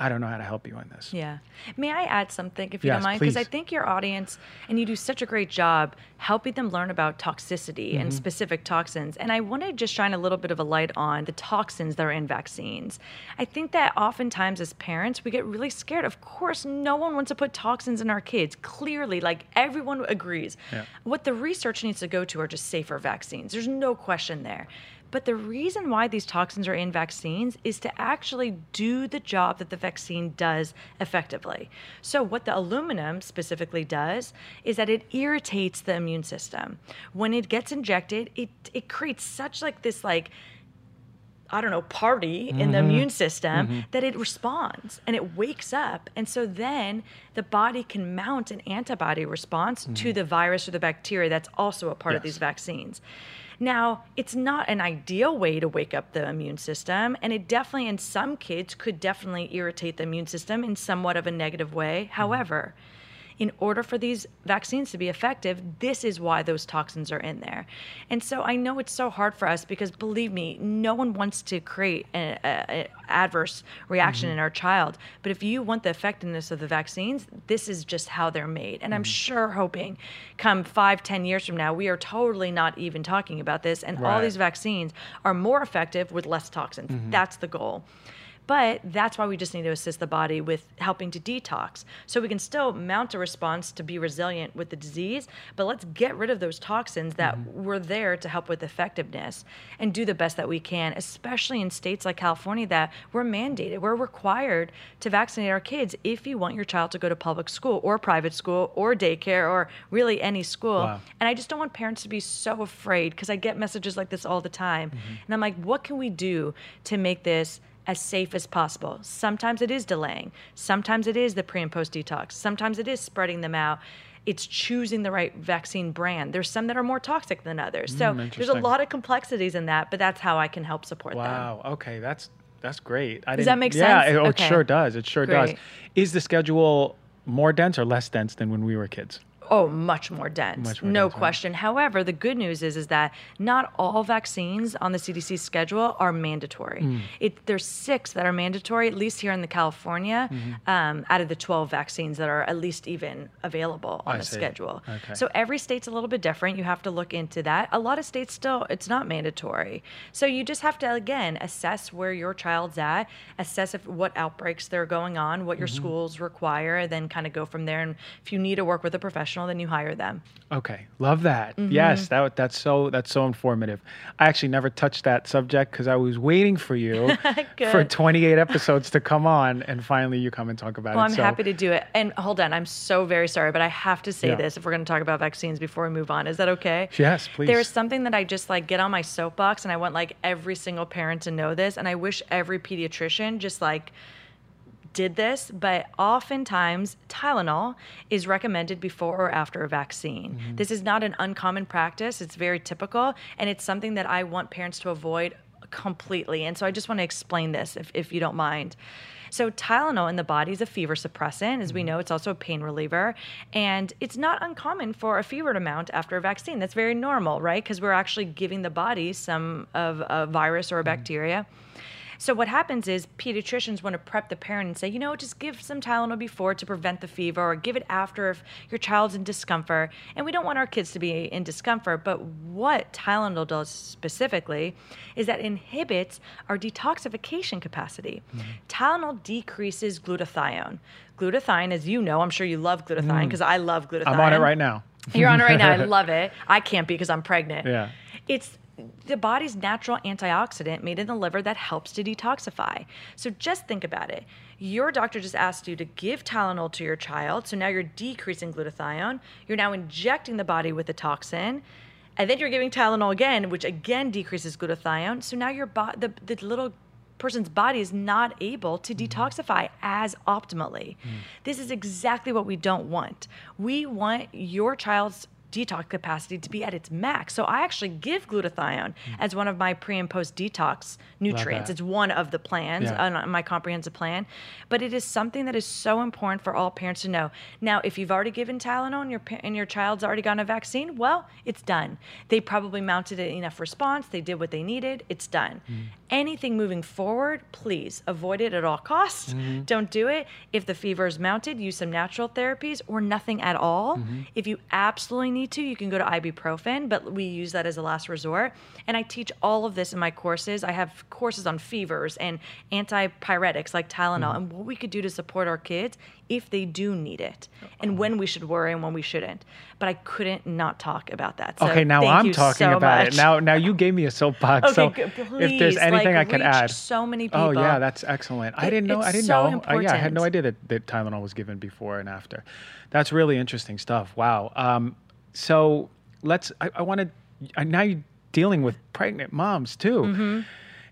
I don't know how to help you on this. Yeah. May I add something, if you yes, don't mind? Because I think your audience, and you do such a great job helping them learn about toxicity mm-hmm. and specific toxins. And I want to just shine a little bit of a light on the toxins that are in vaccines. I think that oftentimes as parents, we get really scared. Of course, no one wants to put toxins in our kids. Clearly, like everyone agrees. Yeah. What the research needs to go to are just safer vaccines. There's no question there. But the reason why these toxins are in vaccines is to actually do the job that the vaccine does effectively. So, what the aluminum specifically does is that it irritates the immune system. When it gets injected, it, it creates such like this, like, I don't know, party mm-hmm. in the mm-hmm. immune system mm-hmm. that it responds and it wakes up. And so then the body can mount an antibody response mm-hmm. to the virus or the bacteria that's also a part yes. of these vaccines. Now, it's not an ideal way to wake up the immune system, and it definitely, in some kids, could definitely irritate the immune system in somewhat of a negative way. Mm-hmm. In order for these vaccines to be effective, this is why those toxins are in there. And so I know it's so hard for us because believe me, no one wants to create an adverse reaction mm-hmm. in our child. But if you want the effectiveness of the vaccines, this is just how they're made. And mm-hmm. I'm sure hoping come five, ten years from now, we are totally not even talking about this. And right. all these vaccines are more effective with less toxins. Mm-hmm. That's the goal. But that's why we just need to assist the body with helping to detox. So we can still mount a response to be resilient with the disease, but let's get rid of those toxins that mm-hmm. were there to help with effectiveness and do the best that we can, especially in states like California that we're mandated, we're required to vaccinate our kids if you want your child to go to public school or private school or daycare or really any school. Wow. And I just don't want parents to be so afraid because I get messages like this all the time. Mm-hmm. And I'm like, what can we do to make this as safe as possible. Sometimes it is delaying. Sometimes it is the pre and post detox. Sometimes it is spreading them out. It's choosing the right vaccine brand. There's some that are more toxic than others. So mm, there's a lot of complexities in that, but that's how I can help support wow. them. Wow. Okay. That's that's great. I does that make yeah, sense? Yeah, it, okay. it sure does. It sure great. does. Is the schedule more dense or less dense than when we were kids? Oh, much more dense. Much more no dense, question. Right? However, the good news is is that not all vaccines on the CDC schedule are mandatory. Mm. It, there's six that are mandatory, at least here in the California, mm-hmm. um, out of the 12 vaccines that are at least even available on I the see. schedule. Okay. So every state's a little bit different. You have to look into that. A lot of states still it's not mandatory. So you just have to again assess where your child's at, assess if what outbreaks they're going on, what your mm-hmm. schools require, then kind of go from there. And if you need to work with a professional, then you hire them. Okay, love that. Mm-hmm. Yes, that that's so that's so informative. I actually never touched that subject because I was waiting for you [laughs] for 28 [laughs] episodes to come on, and finally you come and talk about well, it. I'm so, happy to do it. And hold on, I'm so very sorry, but I have to say Yeah. this if we're going to talk about vaccines before we move on. Is that okay? Yes, please. There's something that I just like get on my soapbox, and I want like every single parent to know this, and I wish every pediatrician just like did this, but oftentimes Tylenol is recommended before or after a vaccine. Mm-hmm. This is not an uncommon practice, it's very typical, and it's something that I want parents to avoid completely. And so I just want to explain this if, if you don't mind. So Tylenol in the body is a fever suppressant. As we know, it's also a pain reliever. And it's not uncommon for a fever to mount after a vaccine. That's very normal, right? Because we're actually giving the body some of a virus or a bacteria. So what happens is pediatricians want to prep the parent and say, you know, just give some Tylenol before to prevent the fever, or give it after if your child's in discomfort. And we don't want our kids to be in discomfort. But what Tylenol does specifically is that inhibits our detoxification capacity. Mm-hmm. Tylenol decreases glutathione. Glutathione, as you know, I'm sure you love glutathione because mm. I love glutathione. I'm on it right now. You're on it right now. I [laughs] love it. I can't be because I'm pregnant. Yeah. It's the body's natural antioxidant made in the liver that helps to detoxify. So just think about it. Your doctor just asked you to give Tylenol to your child. So now you're decreasing glutathione. You're now injecting the body with a toxin. And then you're giving Tylenol again, which again decreases glutathione. So now your bo- the, the little person's body is not able to mm-hmm. detoxify as optimally. Mm. This is exactly what we don't want. We want your child's detox capacity to be at its max. So I actually give glutathione mm. as one of my pre and post detox nutrients. It's one of the plans yeah. on my comprehensive plan, but it is something that is so important for all parents to know. Now, if you've already given Tylenol and your and your child's already gotten a vaccine, well, it's done. They probably mounted enough response. They did what they needed. It's done. Mm. Anything moving forward, please avoid it at all costs. Mm-hmm. Don't do it. If the fever is mounted, use some natural therapies or nothing at all. Mm-hmm. If you absolutely need need to, you can go to ibuprofen, but we use that as a last resort. And I teach all of this in my courses. I have courses on fevers and antipyretics like Tylenol mm-hmm. and what we could do to support our kids if they do need it and when we should worry and when we shouldn't. But I couldn't not talk about that. So okay, now I'm talking so about much. it. Now now you gave me a soapbox. okay, so please, if there's anything like, I can add. So many people. Oh yeah, that's excellent. I didn't know I didn't so know. Uh, yeah, I had no idea that, that Tylenol was given before and after. That's really interesting stuff. Wow. Um, so let's. I, I want to. Now you're dealing with pregnant moms too. Mm-hmm.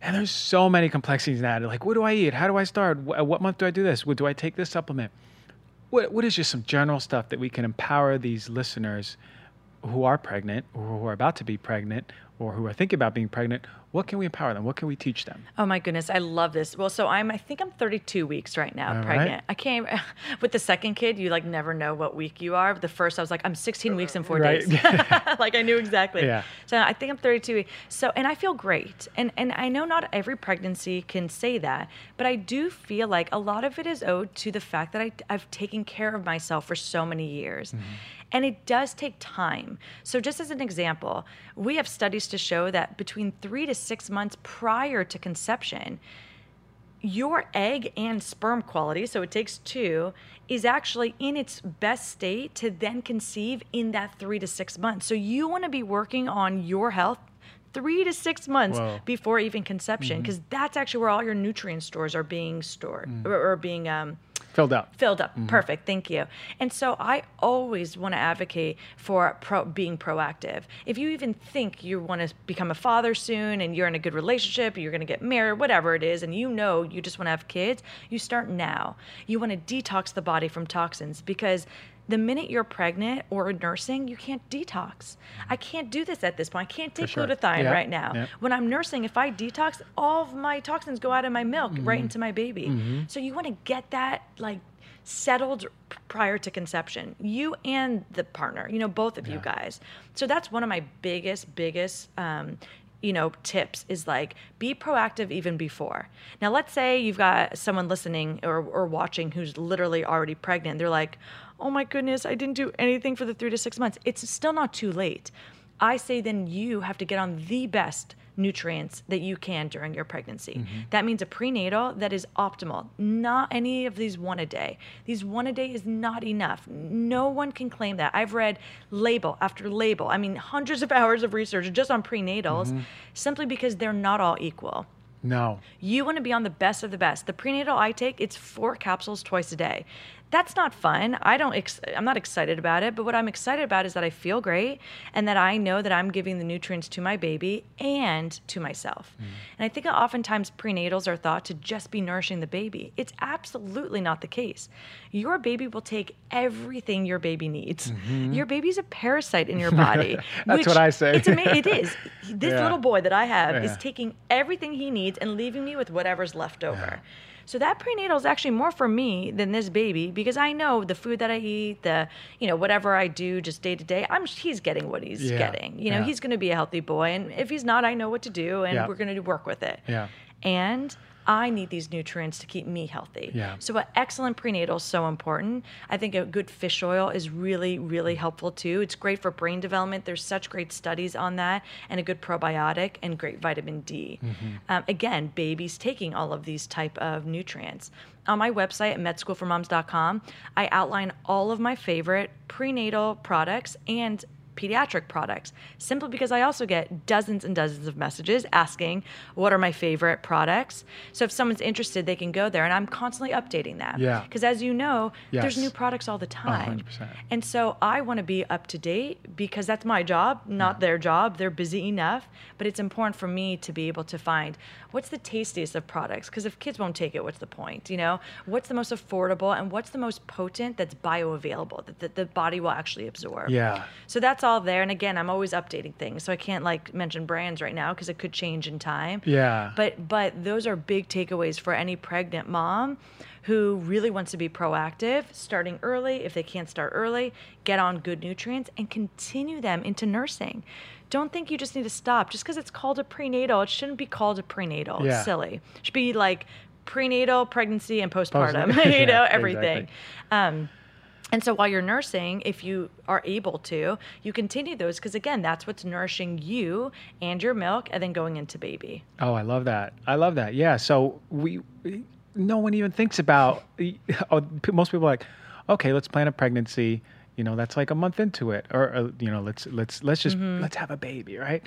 And there's so many complexities now. Like, what do I eat? How do I start? What month do I do this? Do I take this supplement? What, what is just some general stuff that we can empower these listeners who are pregnant or who are about to be pregnant or who are thinking about being pregnant what can we empower them? What can we teach them? Oh my goodness, I love this. Well, so I'm I think I'm 32 weeks right now, All pregnant. Right. I can't [laughs] with the second kid, you like never know what week you are. The first I was like I'm 16 weeks and 4 right. days. [laughs] [laughs] like I knew exactly. Yeah. So I think I'm 32 weeks. So and I feel great. And and I know not every pregnancy can say that, but I do feel like a lot of it is owed to the fact that I I've taken care of myself for so many years. Mm-hmm. And it does take time. So, just as an example, we have studies to show that between three to six months prior to conception, your egg and sperm quality, so it takes two, is actually in its best state to then conceive in that three to six months. So, you want to be working on your health three to six months Whoa. before even conception, because mm-hmm. that's actually where all your nutrient stores are being stored mm. or, or, being um, Filled up. Filled up. Mm-hmm. Perfect. Thank you. And so I always want to advocate for pro- being proactive. If you even think you want to become a father soon and you're in a good relationship, you're going to get married, whatever it is, and you know you just want to have kids, you start now. You want to detox the body from toxins because the minute you're pregnant or nursing, you can't detox. I can't do this at this point. I can't take sure. glutathione yep. right now. Yep. When I'm nursing, if I detox, all of my toxins go out of my milk mm-hmm. right into my baby. Mm-hmm. So you want to get that like settled prior to conception. You and the partner, you know, both of yeah. you guys. So that's one of my biggest, biggest um, you know tips is like be proactive even before now let's say you've got someone listening or, or watching who's literally already pregnant they're like oh my goodness, I didn't do anything for the three to six months. It's still not too late. I say then you have to get on the best nutrients that you can during your pregnancy. Mm-hmm. That means a prenatal that is optimal, not any of these one a day. These one a day is not enough. No one can claim that. I've read label after label, I mean, hundreds of [laughs] hours of research just on prenatals mm-hmm. simply because they're not all equal. No. You want to be on the best of the best. The prenatal I take, it's four capsules twice a day. That's not fun. I don't. Ex- I'm not excited about it. But what I'm excited about is that I feel great and that I know that I'm giving the nutrients to my baby and to myself. Mm. And I think oftentimes prenatals are thought to just be nourishing the baby. It's absolutely not the case. Your baby will take everything your baby needs. Your baby's a parasite in your [laughs] body. Mm-hmm. That's what I say. It's ama- it is. [laughs] This Yeah. little boy that I have is taking everything he needs and leaving me with whatever's left over. So that prenatal is actually more for me than this baby because I know the food that I eat, the you know whatever I do just day to day, I'm he's getting what he's Yeah. getting. You know, Yeah. he's going to be a healthy boy, and if he's not, I know what to do, and Yeah. we're going to work with it. Yeah. And I need these nutrients to keep me healthy. Yeah. So an excellent prenatal is so important. I think a good fish oil is really, really helpful too. It's great for brain development. There's such great studies on that, and a good probiotic and great vitamin D. Um, again, babies taking all of these type of nutrients. On my website at medschoolformoms.com, I outline all of my favorite prenatal products and pediatric products simply because I also get dozens and dozens of messages asking what are my favorite products. So if someone's interested, they can go there and I'm constantly updating that. Yeah. Because as you know, there's new products all the time. 100%. And so I want to be up to date because that's my job, not their job. They're busy enough, but it's important for me to be able to find what's the tastiest of products because if kids won't take it, what's the point? You know, what's the most affordable and what's the most potent that's bioavailable that the, the body will actually absorb. Yeah. So that's all there. And again, I'm always updating things. So I can't like mention brands right now because it could change in time. Yeah. But but those are big takeaways for any pregnant mom who really wants to be proactive, starting early. If they can't start early, get on good nutrients and continue them into nursing. Don't think you just need to stop just because it's called a prenatal. It shouldn't be called a prenatal. Yeah. It's silly. It should be like prenatal, pregnancy, and postpartum. Post- [laughs] you [laughs] know, Yeah, everything. exactly. Um, and so while you're nursing, if you are able to, you continue those because again, that's what's nourishing you and your milk, and then going into baby. Oh, I love that. I love that. Yeah. So we, no one even thinks about. [laughs] Oh, most people are like, okay, let's plan a pregnancy. You know, that's like a month into it, or, uh you know, let's let's let's just Mm-hmm. let's have a baby, right?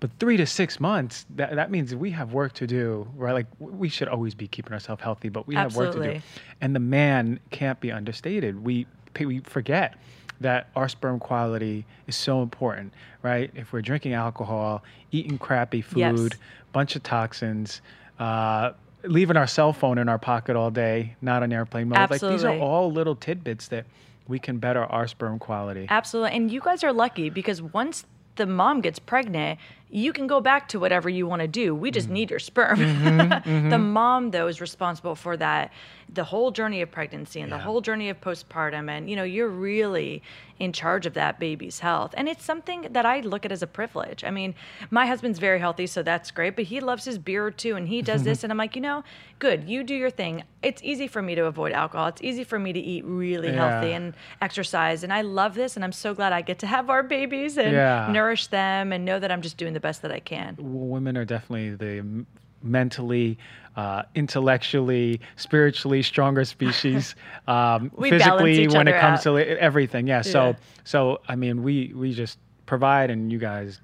But three to six months, that that means we have work to do, right? Like we should always be keeping ourselves healthy, but we have work to do. Absolutely. And the man can't be understated. We we forget that our sperm quality is so important, right? If we're drinking alcohol, eating crappy Yes. food, bunch of toxins, uh, leaving our cell phone in our pocket all day, not on airplane mode. Like these are all little tidbits that we can better our sperm quality. Absolutely. And you guys are lucky because once the mom gets pregnant, you can go back to whatever you want to do. We just mm-hmm. need your sperm. Mm-hmm, [laughs] the mm-hmm. mom, though, is responsible for that, the whole journey of pregnancy and the whole journey of postpartum. And, you know, you're really in charge of that baby's health. And it's something that I look at as a privilege. I mean, my husband's very healthy, so that's great, but he loves his beer too, and he does [laughs] this. And I'm like, you know, good, you do your thing. It's easy for me to avoid alcohol. It's easy for me to eat really healthy and exercise. And I love this, and I'm so glad I get to have our babies and Yeah. nourish them and know that I'm just doing the best that I can. women are definitely the mentally, uh, intellectually, spiritually stronger species. [laughs] Um, physically, when it comes out. to everything, yeah. So, Yeah. so I mean, we we just provide, and you guys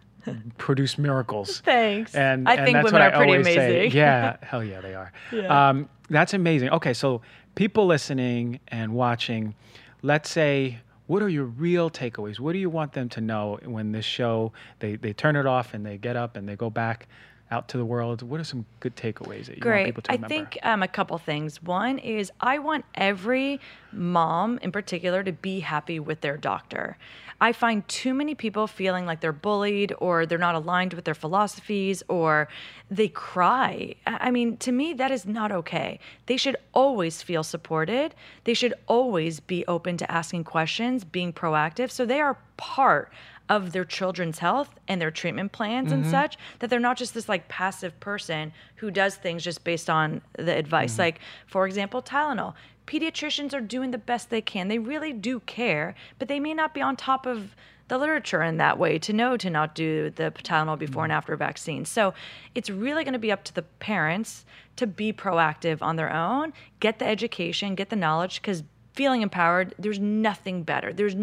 produce miracles. [laughs] Thanks. And I and think that's women what are I pretty always say. amazing. Yeah, [laughs] hell yeah, they are. Yeah. Um, that's amazing. Okay, so people listening and watching, let's say, what are your real takeaways? What do you want them to know when this show they they turn it off and they get up and they go back out to the world? What are some good takeaways that you want Great. people to remember? I think um, a couple things. One is I want every mom in particular to be happy with their doctor. I find too many people feeling like they're bullied or they're not aligned with their philosophies or they cry. I mean, to me, that is not okay. They should always feel supported. They should always be open to asking questions, being proactive. So they are part of their children's health and their treatment plans and mm-hmm. such that they're not just this like passive person who does things just based on the advice. Mm-hmm. Like for example tylenol. Pediatricians are doing the best they can. They really do care but they may not be on top of the literature in that way to know to not do the Tylenol before and mm-hmm. after vaccine. So it's really going to be up to the parents to be proactive on their own, get the education, get the knowledge, because feeling empowered, there's nothing better. There's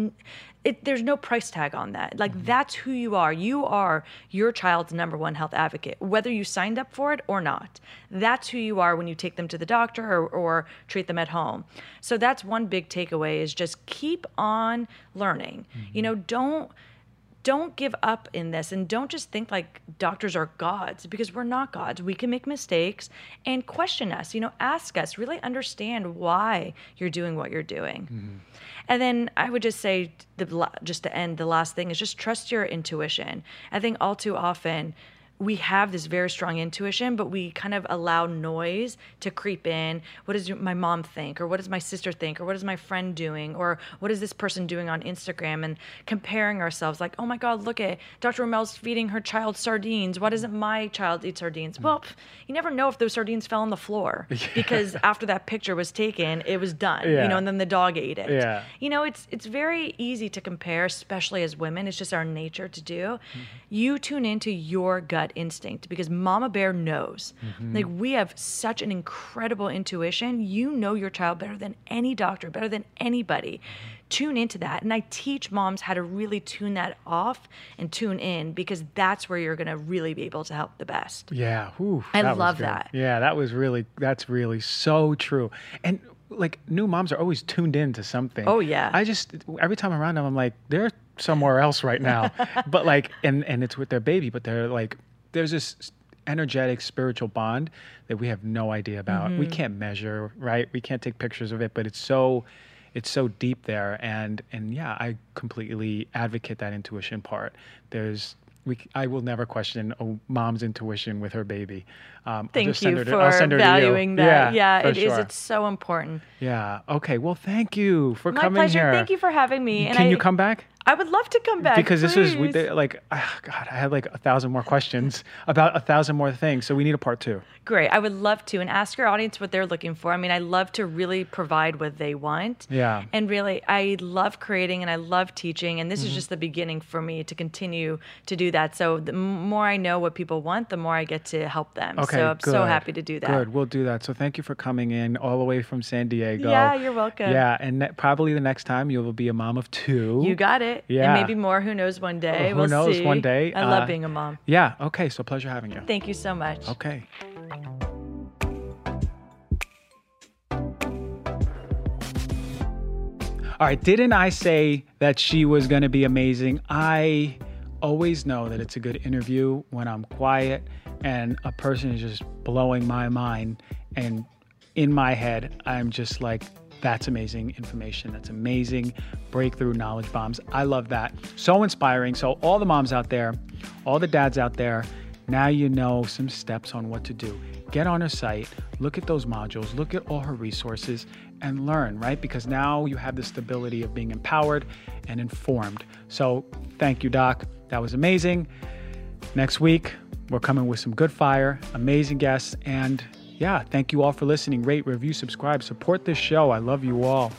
it, there's no price tag on that. Like mm-hmm. that's who you are. You are your child's number one health advocate, whether you signed up for it or not. That's who you are when you take them to the doctor or, or treat them at home. So that's one big takeaway is just keep on learning. You mm-hmm. know, don't don't give up in this and don't just think like doctors are gods because we're not gods. We can make mistakes and question us, you know, ask us, really understand why you're doing what you're doing. Mm-hmm. And then I would just say, the, just to end, the last thing is just trust your intuition. I think all too often, we have this very strong intuition, but we kind of allow noise to creep in. What does my mom think? Or what does my sister think? Or what is my friend doing? Or what is this person doing on Instagram? And comparing ourselves like, oh my God, look at Dr. Roumell's feeding her child sardines. Why doesn't my child eat sardines? Well, you never know if those sardines fell on the floor [laughs] because after that picture was taken, it was done, Yeah. you know, and then the dog ate it. Yeah. You know, it's it's very easy to compare, especially as women. It's just our nature to do. Mm-hmm. You tune into your gut instinct because Mama Bear knows. Mm-hmm. Like we have such an incredible intuition. You know your child better than any doctor, better than anybody. Tune into that. And I teach moms how to really tune that off and tune in because that's where you're gonna really be able to help the best. Yeah, whew, I was love that. Yeah, that was really that's really so true. And like new moms are always tuned in to something. Oh, yeah. I just every time I'm around them, I'm like they're somewhere else right now. [laughs] but like, and and it's with their baby, but they're like there's this energetic spiritual bond that we have no idea about. Mm-hmm. We can't measure, right? We can't take pictures of it, but it's so it's so deep there and and yeah i completely advocate that intuition part there's we, I will never question a mom's intuition with her baby. Um, Thank you to- I'll for send her to you. valuing that. Yeah, for it is. sure. It's so important. Yeah. Okay. Well, thank you for My coming pleasure. here. Thank you for having me. And Can I, you come back? I would love to come back Because this is we, please. they- like, ah, God, I had like a thousand more questions [laughs] about a thousand more things. So we need a part two. Great. I would love to. And ask your audience what they're looking for. I mean, I love to really provide what they want. Yeah. And really, I love creating and I love teaching. And this Mm-hmm. is just the beginning for me to continue to do that. So the more I know what people want, the more I get to help them. Okay. So I'm good. so happy to do that. Good. We'll do that. So thank you for coming in all the way from San Diego. Yeah, you're welcome. Yeah. And ne- probably the next time you will be a mom of two. You got it. Yeah. And maybe more. Who knows one day. Who we'll knows see. one day. I love Uh, being a mom. Yeah. Okay. So pleasure having you. Thank you so much. Okay. All right, didn't I say that she was going to be amazing? I always know that it's a good interview when I'm quiet and a person is just blowing my mind. And in my head, I'm just like, that's amazing information. That's amazing breakthrough knowledge bombs. I love that. So inspiring. So, all the moms out there, all the dads out there, now you know some steps on what to do. Get on her site, look at those modules, look at all her resources, and learn, right? Because now you have the stability of being empowered and informed. So, thank you, Doc. That was amazing. Next week, we're coming with some good fire, amazing guests, and yeah, thank you all for listening. Rate, review, subscribe, support this show. I love you all.